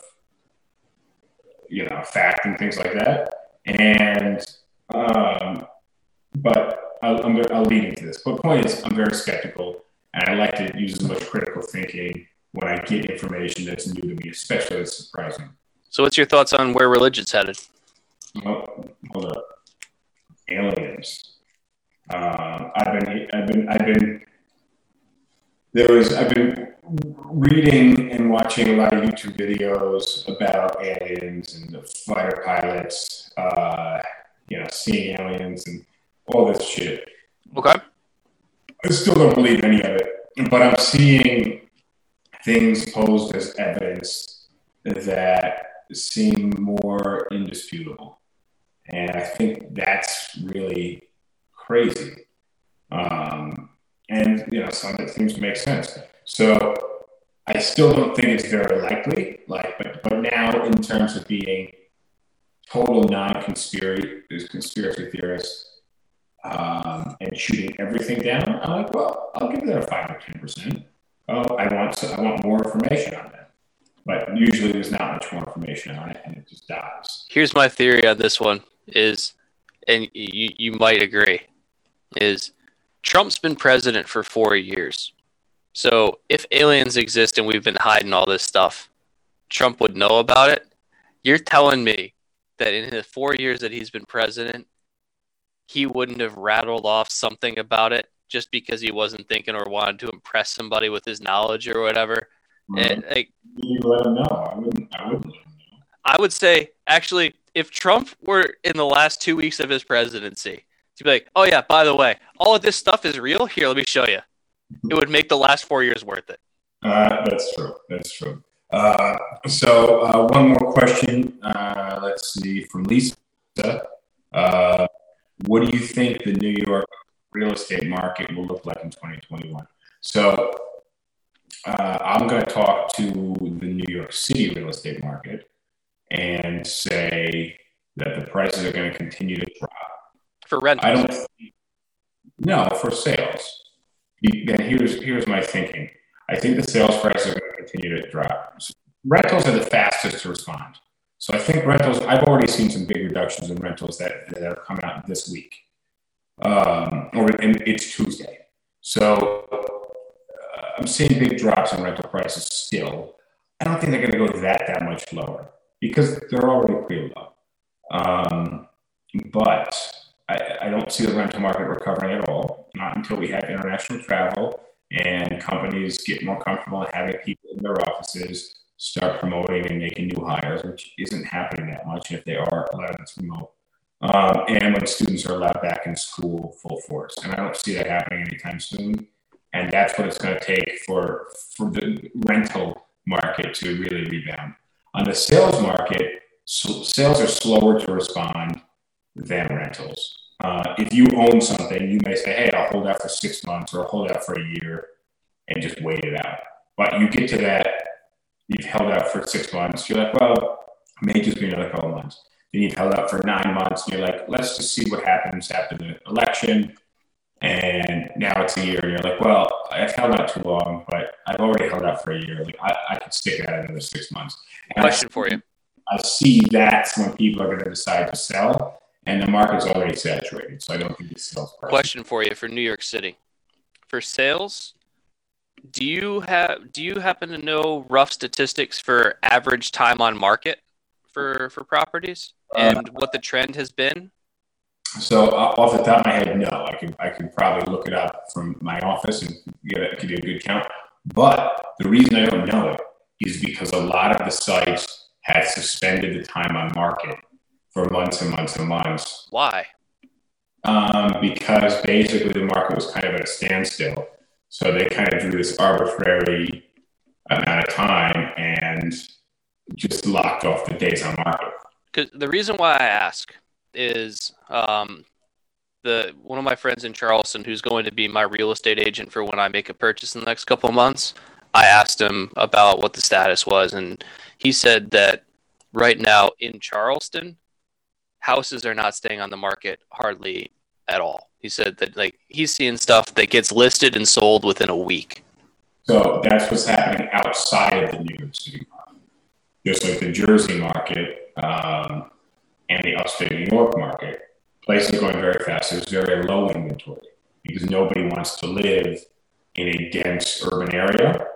you know fact and things like that. And um, but I'll, I'm, I'll lead into this. But point is, I'm very skeptical, and I like to use as much critical thinking when I get information that's new to me, especially that's surprising. So, what's your thoughts on where religion's headed? Oh, hold up. Aliens. Um, I've been, I've been, I've been. There was, I've been reading and watching a lot of YouTube videos about aliens and the fighter pilots, uh, you know, seeing aliens and all this shit. Okay. I still don't believe any of it, but I'm seeing things posed as evidence that seem more indisputable. And I think that's really crazy. Um, and, you know, some of it seems to make sense. So I still don't think it's very likely. Like, but, but now in terms of being total non-conspiracy conspiracy theorists um, and shooting everything down, I'm like, well, I'll give that a five or ten percent. Oh, I want I want more information on that, but usually there's not much more information on it, and it just dies. Here's my theory on this one: is, and you you might agree, is Trump's been president for four years. So if aliens exist and we've been hiding all this stuff, Trump would know about it. You're telling me that in the four years that he's been president, he wouldn't have rattled off something about it just because he wasn't thinking or wanted to impress somebody with his knowledge or whatever. And, like, You let him know. I wouldn't. I wouldn't let him know. I would say, actually, if Trump were in the last two weeks of his presidency, to be like, oh, yeah, by the way, all of this stuff is real. Here, let me show you. It would make the last four years worth it. Uh, that's true. That's true. Uh, so uh, one more question. Uh, let's see from Lisa. Uh, what do you think the New York real estate market will look like in 2021? So uh, I'm going to talk to the New York City real estate market and say that the prices are going to continue to drop. For rent. I don't. No, for sales. And here's here's my thinking. I think the sales prices are going to continue to drop. Rentals are the fastest to respond. So I think rentals. I've already seen some big reductions in rentals that that are coming out this week. Um, or and it's Tuesday. So uh, I'm seeing big drops in rental prices still. I don't think they're going to go that that much lower because they're already pretty low. Um, but I, I don't see the rental market recovering at all, not until we have international travel and companies get more comfortable in having people in their offices, start promoting and making new hires, which isn't happening that much. If they are, a lot of it's remote. Um, and when students are allowed back in school full force. And I don't see that happening anytime soon. And that's what it's going to take for, for the rental market to really rebound. On the sales market, s- sales are slower to respond than rentals. Uh, if you own something, you may say, hey, I'll hold out for six months or I'll hold out for a year and just wait it out. But you get to that, you've held out for six months, you're like, well, it may just be another couple months. Then you've held out for nine months, and you're like, let's just see what happens after the election. And now it's a year, and you're like, well, I've held out too long, but I've already held out for a year. Like, I, I could stick it out another six months. And I Question for you. I see that's when people are going to decide to sell, and the market's already saturated. So I don't think it's sales price. Question for you for New York City. For sales, do you have do you happen to know rough statistics for average time on market for for properties and what the trend has been? So uh, off the top of my head, no. I could I could probably look it up from my office and get a, give you a good count. But the reason I don't know it is because a lot of the sites had suspended the time on market for months and months and months Why? um, because basically the market was kind of at a standstill. So they kind of drew this arbitrary amount of time and just locked off the days on market. Because the reason why I ask is um, the one of my friends in Charleston, who's going to be my real estate agent for when I make a purchase in the next couple of months. I asked him about what the status was, and he said that right now in Charleston, houses are not staying on the market hardly at all. He said that like he's seeing stuff that gets listed and sold within a week. So that's what's happening outside of the New York City market. Just like the Jersey market um, and the upstate New York market, places are going very fast. There's very low inventory because nobody wants to live in a dense urban area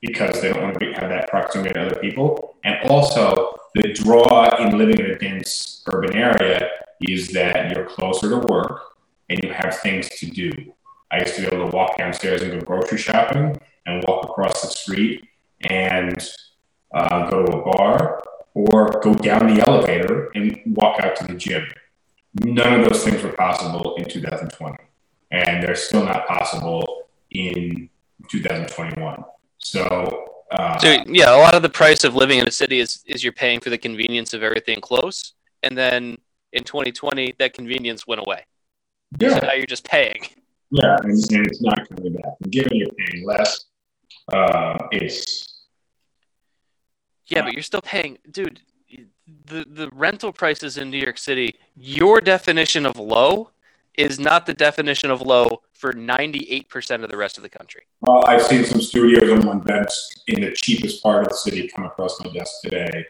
because they don't want to be, have that proximity to other people. And also, the draw in living in a dense urban area is that you're closer to work and you have things to do. I used to be able to walk downstairs and go grocery shopping and walk across the street and uh, go to a bar or go down the elevator and walk out to the gym. None of those things were possible in 2020, and they're still not possible in 2021. So, uh, So yeah, a lot of the price of living in a city is is you're paying for the convenience of everything close, and then in 2020 that convenience went away. So yeah, now you're just paying. yeah, and, and it's not coming back. Given you're paying less, uh, it's Yeah, but you're still paying, dude. The the rental prices in New York City, your definition of low is not the definition of low for 98% of the rest of the country. Well, I've seen some studios on one beds in the cheapest part of the city come across my desk today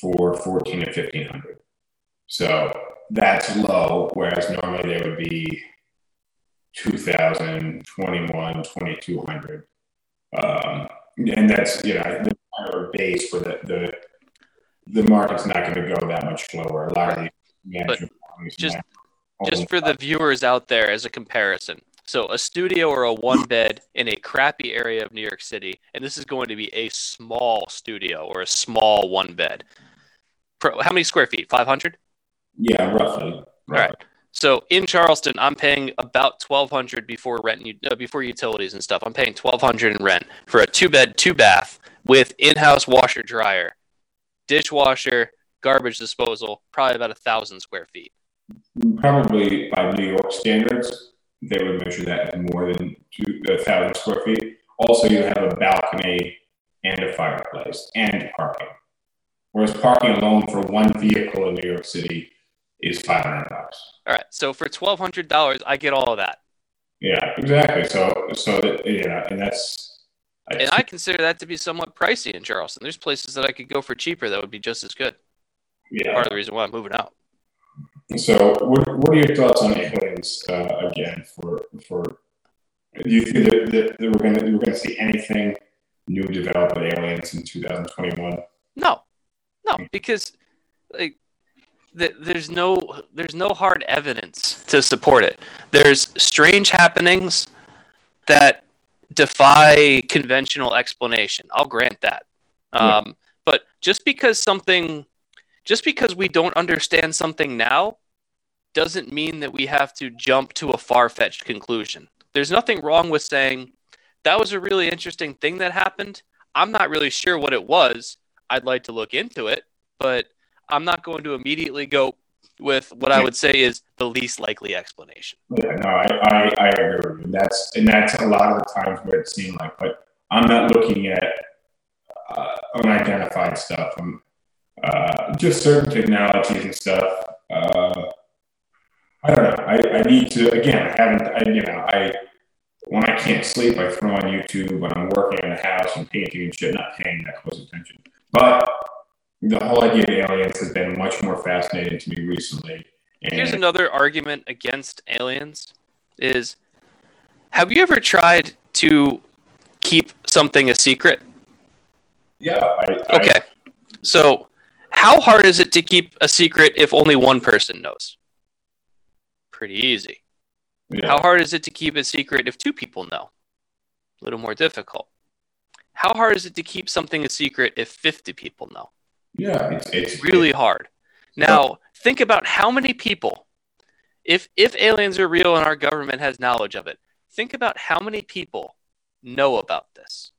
for fourteen and fifteen hundred. So that's low, whereas normally they would be 2000, 21, 2200. Um, and that's, you know, the kind of base where the, the, the market's not going to go that much lower. A lot of these management just- Just for the viewers out there as a comparison. So a studio or a one bed in a crappy area of New York City, and this is going to be a small studio or a small one bed. Pro, how many square feet? 500? Yeah, roughly. All right. So in Charleston, I'm paying about twelve hundred before rent, uh, before utilities and stuff. I'm paying twelve hundred in rent for a two bed, two bath with in-house washer, dryer, dishwasher, garbage disposal. Probably about a thousand square feet. Probably by New York standards, they would measure that as more than two, thousand square feet. Also, you have a balcony and a fireplace and parking. Whereas parking alone for one vehicle in New York City is five hundred bucks. All right. So for twelve hundred dollars, I get all of that, Yeah, exactly. So, so that, yeah, and that's. and I consider that to be somewhat pricey in Charleston. There's places that I could go for cheaper that would be just as good. yeah. Part of the reason why I'm moving out. So, what, what are your thoughts on aliens uh, again? For for, do you think that, that, that we're gonna we're gonna see anything new develop with aliens in 2021? No, no, because like there's no there's no hard evidence to support it. There's strange happenings that defy conventional explanation. I'll grant that. Yeah. Um, but just because something, just because we don't understand something now, doesn't mean that we have to jump to a far fetched conclusion. There's nothing wrong with saying that was a really interesting thing that happened. I'm not really sure what it was. I'd like to look into it, but I'm not going to immediately go with what I would say is the least likely explanation. Yeah, no, I, I, I agree. That's and that's a lot of the times where it seemed like, but I'm not looking at uh, unidentified stuff. I'm uh, just certain technologies and stuff. Uh, I don't know. I, I need to again. I haven't. I, you know, I when I can't sleep, I throw on YouTube. When I'm working in the house and painting and shit, not paying that close attention. But the whole idea of aliens has been much more fascinating to me recently. And Here's another argument against aliens is have you ever tried to keep something a secret? yeah, I, I, Okay. So, how hard is it to keep a secret if only one person knows? Pretty easy. yeah. How hard is it to keep a secret if two people know? A little more difficult. How hard is it to keep something a secret if 50 people know? Yeah, it's, it's Really hard. Now, think about how many people, if if aliens are real and our government has knowledge of it, think about how many people know about this.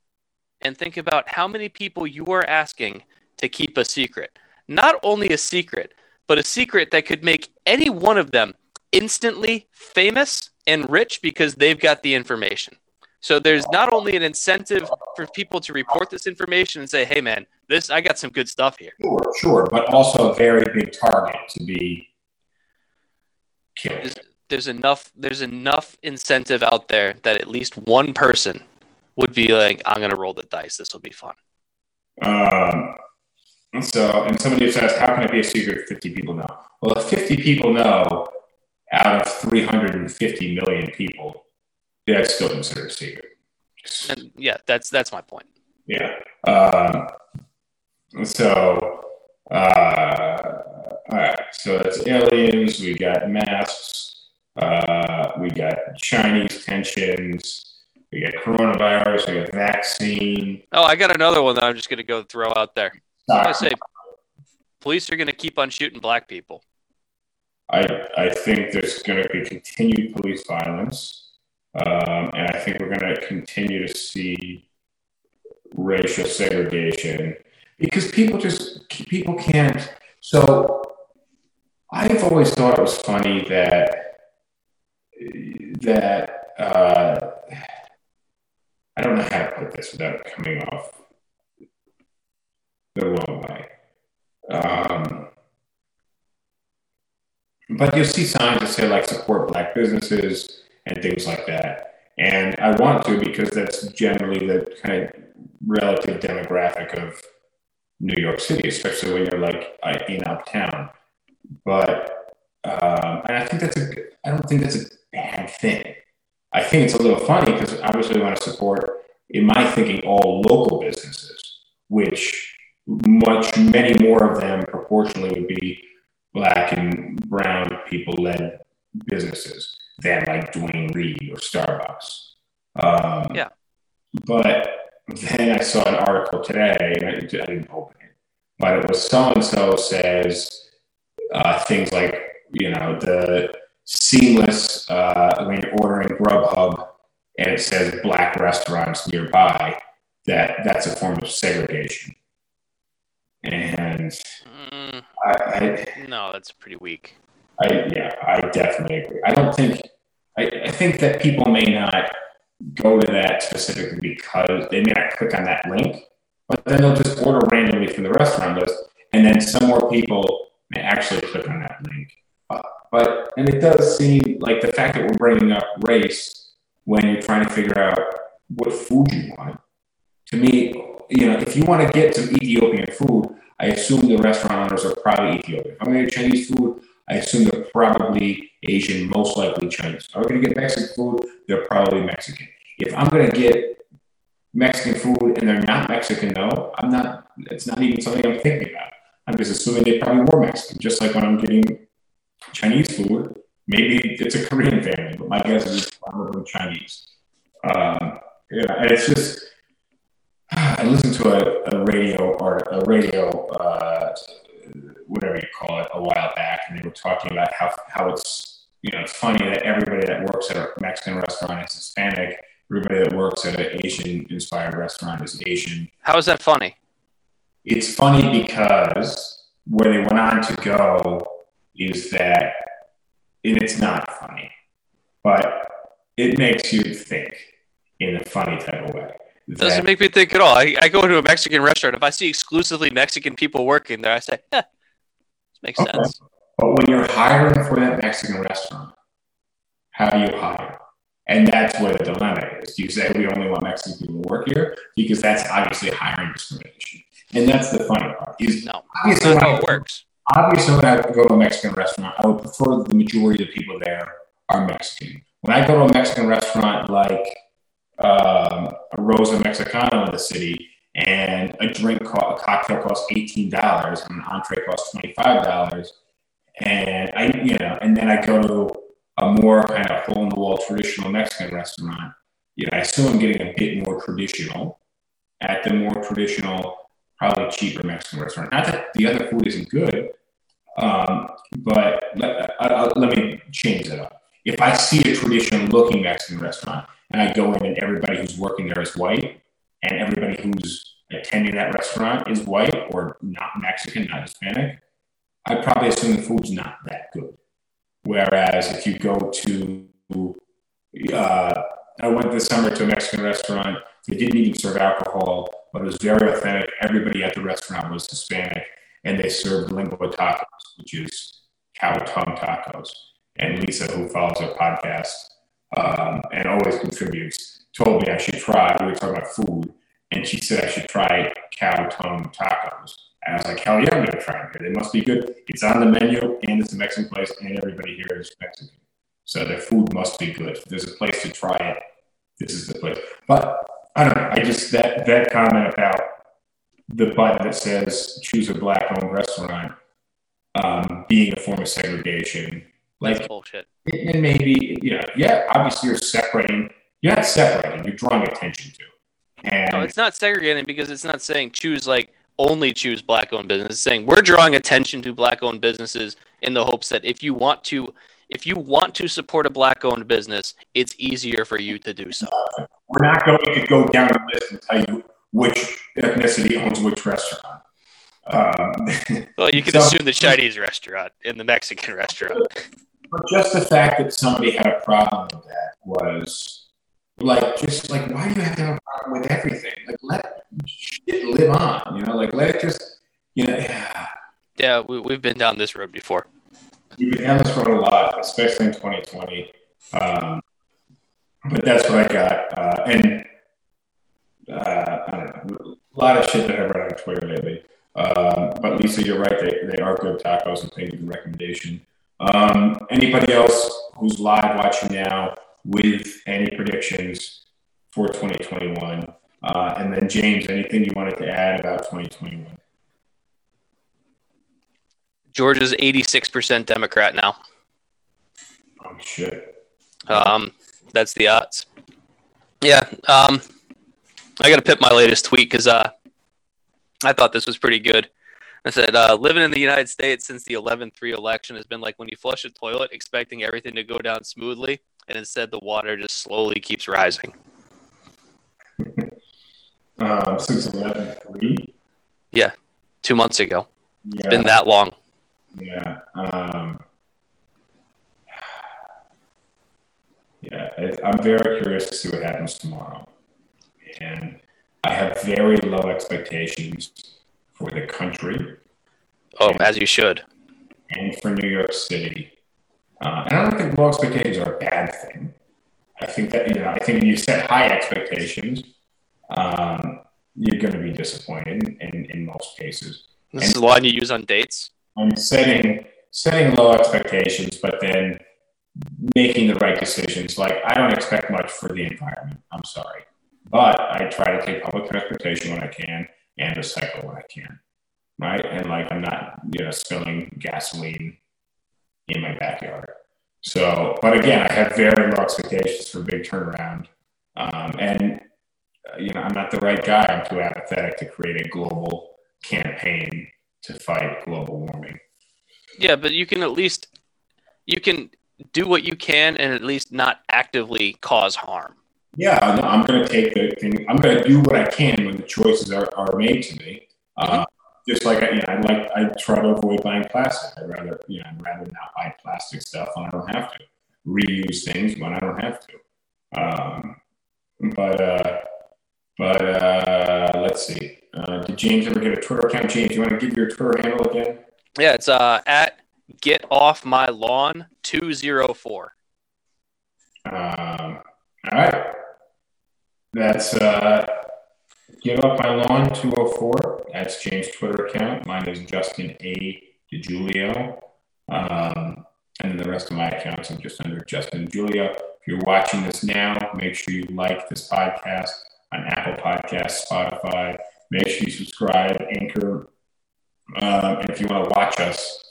And think about how many people you are asking to keep a secret. Not only a secret, but a secret that could make any one of them instantly famous and rich because they've got the information. So there's not only an incentive for people to report this information and say, "Hey man, this I got some good stuff here." Sure, sure, but also a very big target to be killed. there's, there's enough there's enough incentive out there that at least one person would be like, I'm gonna roll the dice. This will be fun. Um, so, and somebody just says, how can it be a secret if 50 people know? Well, if 50 people know out of 350 million people, that's still considered a secret. And yeah, that's that's my point. Yeah. Um, so, uh, all right. So that's aliens. We got masks. Uh, we got Chinese tensions. We got coronavirus. We got vaccine. Oh, I got another one that I'm just gonna go throw out there. I'm say police are gonna keep on shooting black people. I, I think there's going to be continued police violence, um, and I think we're going to continue to see racial segregation because people just people can't. So I've always thought it was funny that that uh, I don't know how to put this without coming off the wrong way. Um, but you'll see signs that say like support black businesses and things like that. And I want to because that's generally the kind of relative demographic of New York City, especially when you're like uh, in uptown. But um, and I think that's a I don't think that's a bad thing. I think it's a little funny because obviously we want to support, in my thinking, all local businesses, which much many more of them proportionally would be black and brown people led businesses than like Duane Reade or Starbucks. Um, Yeah. But then I saw an article today, and I, I didn't open it, but it was so and so says uh, things like, you know, the seamless uh, when you're ordering Grubhub and it says black restaurants nearby, that that's a form of segregation. And Mm, I, I, no, that's pretty weak. I yeah, I definitely agree. I don't think I, I think that people may not go to that specifically because they may not click on that link, but then they'll just order randomly from the restaurant list, and then some more people may actually click on that link. Uh, but and it does seem like the fact that we're bringing up race when you're trying to figure out what food you want. To me, you know, if you want to get some Ethiopian food, I assume the restaurant owners are probably Ethiopian. If I'm going to Chinese food, I assume they're probably Asian, most likely Chinese. If I'm going to get Mexican food, they're probably Mexican. If I'm going to get Mexican food and they're not Mexican, no, I'm not. It's not even something I'm thinking about. I'm just assuming they probably were Mexican. Just like when I'm getting Chinese food, maybe it's a Korean family, but my guess is it's probably Chinese. Um, yeah, and it's just. I listened to a, a radio or a radio, uh, whatever you call it, a while back, and they were talking about how how it's you know it's funny that everybody that works at a Mexican restaurant is Hispanic, everybody that works at an Asian inspired restaurant is Asian. How is that funny? It's funny because where they went on to go is that, and it's not funny, but it makes you think in a funny type of way. It doesn't make me think at all. I, I go to a Mexican restaurant. If I see exclusively Mexican people working there, I say, eh, makes Okay. sense. But when you're hiring for that Mexican restaurant, how do you hire? And that's where the dilemma is. Do you say we only want Mexican people to work here? Because that's obviously hiring discrimination. And that's the funny part. Is No, obviously that's how I, it works. obviously when I go to a Mexican restaurant, I would prefer the majority of the people there are Mexican. When I go to a Mexican restaurant like um, a Rosa Mexicano in the city, and a drink, a cocktail costs eighteen dollars, and an entree costs twenty five dollars, and I, you know, and then I go to a more kind of hole in the wall traditional Mexican restaurant. You know, I assume I'm getting a bit more traditional at the more traditional, probably cheaper Mexican restaurant. Not that the other food isn't good, um, but let, I, I, let me change that up. If I see a traditional looking Mexican restaurant and I go in and everybody who's working there is white and everybody who's attending that restaurant is white or not Mexican, not Hispanic, I probably assume the food's not that good. Whereas if you go to, uh, I went this summer to a Mexican restaurant. They didn't even serve alcohol, but it was very authentic. Everybody at the restaurant was Hispanic, and they served lengua tacos, which is cow tongue tacos. And Lisa, who follows our podcast um, and always contributes, told me I should try. We were talking about food, and she said I should try cow tongue tacos. And I was like, hell yeah, I'm gonna try them here. They must be good. It's on the menu, and it's a Mexican place, and everybody here is Mexican, so their food must be good. If there's a place to try it, this is the place. But I don't know. I just that that comment about the button that says choose a black-owned restaurant um, being a form of segregation, like Bullshit. and maybe you know, yeah, obviously you're separating. You're not separating. You're drawing attention to, and No, it's not segregating because it's not saying choose like only choose black owned businesses. It's saying we're drawing attention to black owned businesses in the hopes that if you want to if you want to support a black owned business, it's easier for you to do so. we're not going to go down the list and tell you which ethnicity owns which restaurant. Um, Well, you can So- assume the Chinese restaurant and the Mexican restaurant. but just the fact that somebody had a problem with that was like, just like, why do you have to have a problem with everything? Like, let shit live on, you know, like, let it just, you know, yeah. Yeah, we, we've been down this road before. We've been down this road a lot, especially in 2020. Um, but that's what I got. Uh, and uh, I don't know, a lot of shit that I've read on Twitter lately. Um, but Lisa, you're right. They, they are good tacos and thank you for the recommendation. Um, anybody else who's live watching now with any predictions for 2021? Uh, and then James, anything you wanted to add about 2021? Georgia's 86% Democrat now. Oh shit. Um, that's the odds. Yeah. Um, I got to pip my latest tweet because uh, I thought this was pretty good. I said, uh, living in the United States since the 11 3 election has been like when you flush a toilet expecting everything to go down smoothly, and instead the water just slowly keeps rising. Um, since 11 3. Two months ago. Yeah. It's been that long. Yeah. Um, yeah. I'm very curious to see what happens tomorrow. And I have very low expectations for the country Oh, as you should. and for New York City. Uh, and I don't think low expectations are a bad thing. I think that, you know, I think when you set high expectations, um, you're going to be disappointed in, in most cases. This is the line you use on dates. I'm setting setting low expectations, but then making the right decisions. Like I don't expect much for the environment. I'm sorry, but I try to take public transportation when I can and recycle when I can. Right, and like I'm not you know spilling gasoline in my backyard. So, but again, I have very low expectations for big turnaround, um, and uh, you know I'm not the right guy. I'm too apathetic to create a global campaign to fight global warming. Yeah, but you can at least you can do what you can and at least not actively cause harm. Yeah, no, I'm going to take the thing. I'm going to do what I can when the choices are, are made to me. Uh, just like I, you know, I like I try to avoid buying plastic. I'd rather you know I'd rather not buy plastic stuff when I don't have to. Reuse things when I don't have to. Um, but uh, but uh, let's see. Uh, did James ever get a Twitter account? James, you want to give your Twitter handle again? Yeah, it's uh at get off my lawn two zero four. Um, all right. That's uh, Give Up My Lawn 204. That's James' Twitter account. Mine is Justin A. DiGiulio. Um, and then the rest of my accounts are just under Justin DiGiulio. If you're watching this now, make sure you like this podcast on Apple Podcasts, Spotify. Make sure you subscribe, Anchor. Um, and if you want to watch us,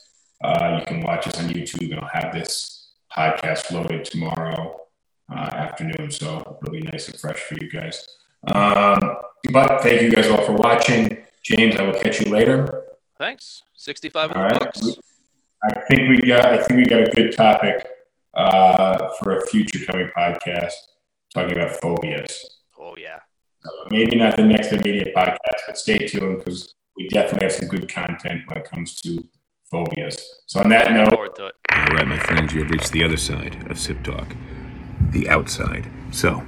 uh, you can watch us on YouTube, and I'll have this podcast loaded tomorrow uh, afternoon. So it'll be nice and fresh for you guys. Um, but thank you guys all for watching. James, I will catch you later. Thanks. Sixty five in All the right. books. I think we got. I think we got a good topic uh, for a future coming podcast talking about phobias. Oh yeah. So maybe not the next immediate podcast, but stay tuned because we definitely have some good content when it comes to phobias. So on that note, forward to it. All right, my friends, you have reached the other side of Sip Talk, the outside. So,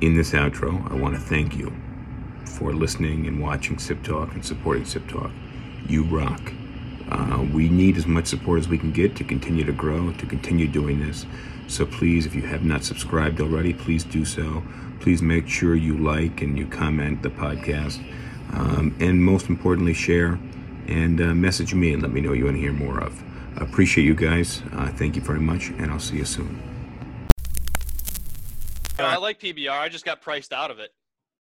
in this outro, I want to thank you for listening and watching Sip Talk and supporting Sip Talk. You rock. Uh, we need as much support as we can get to continue to grow, to continue doing this. So please, if you have not subscribed already, please do so. Please make sure you like and you comment the podcast. Um, and most importantly, share and uh, message me and let me know you want to hear more of. I appreciate you guys. Uh, thank you very much, and I'll see you soon. I like PBR. I just got priced out of it.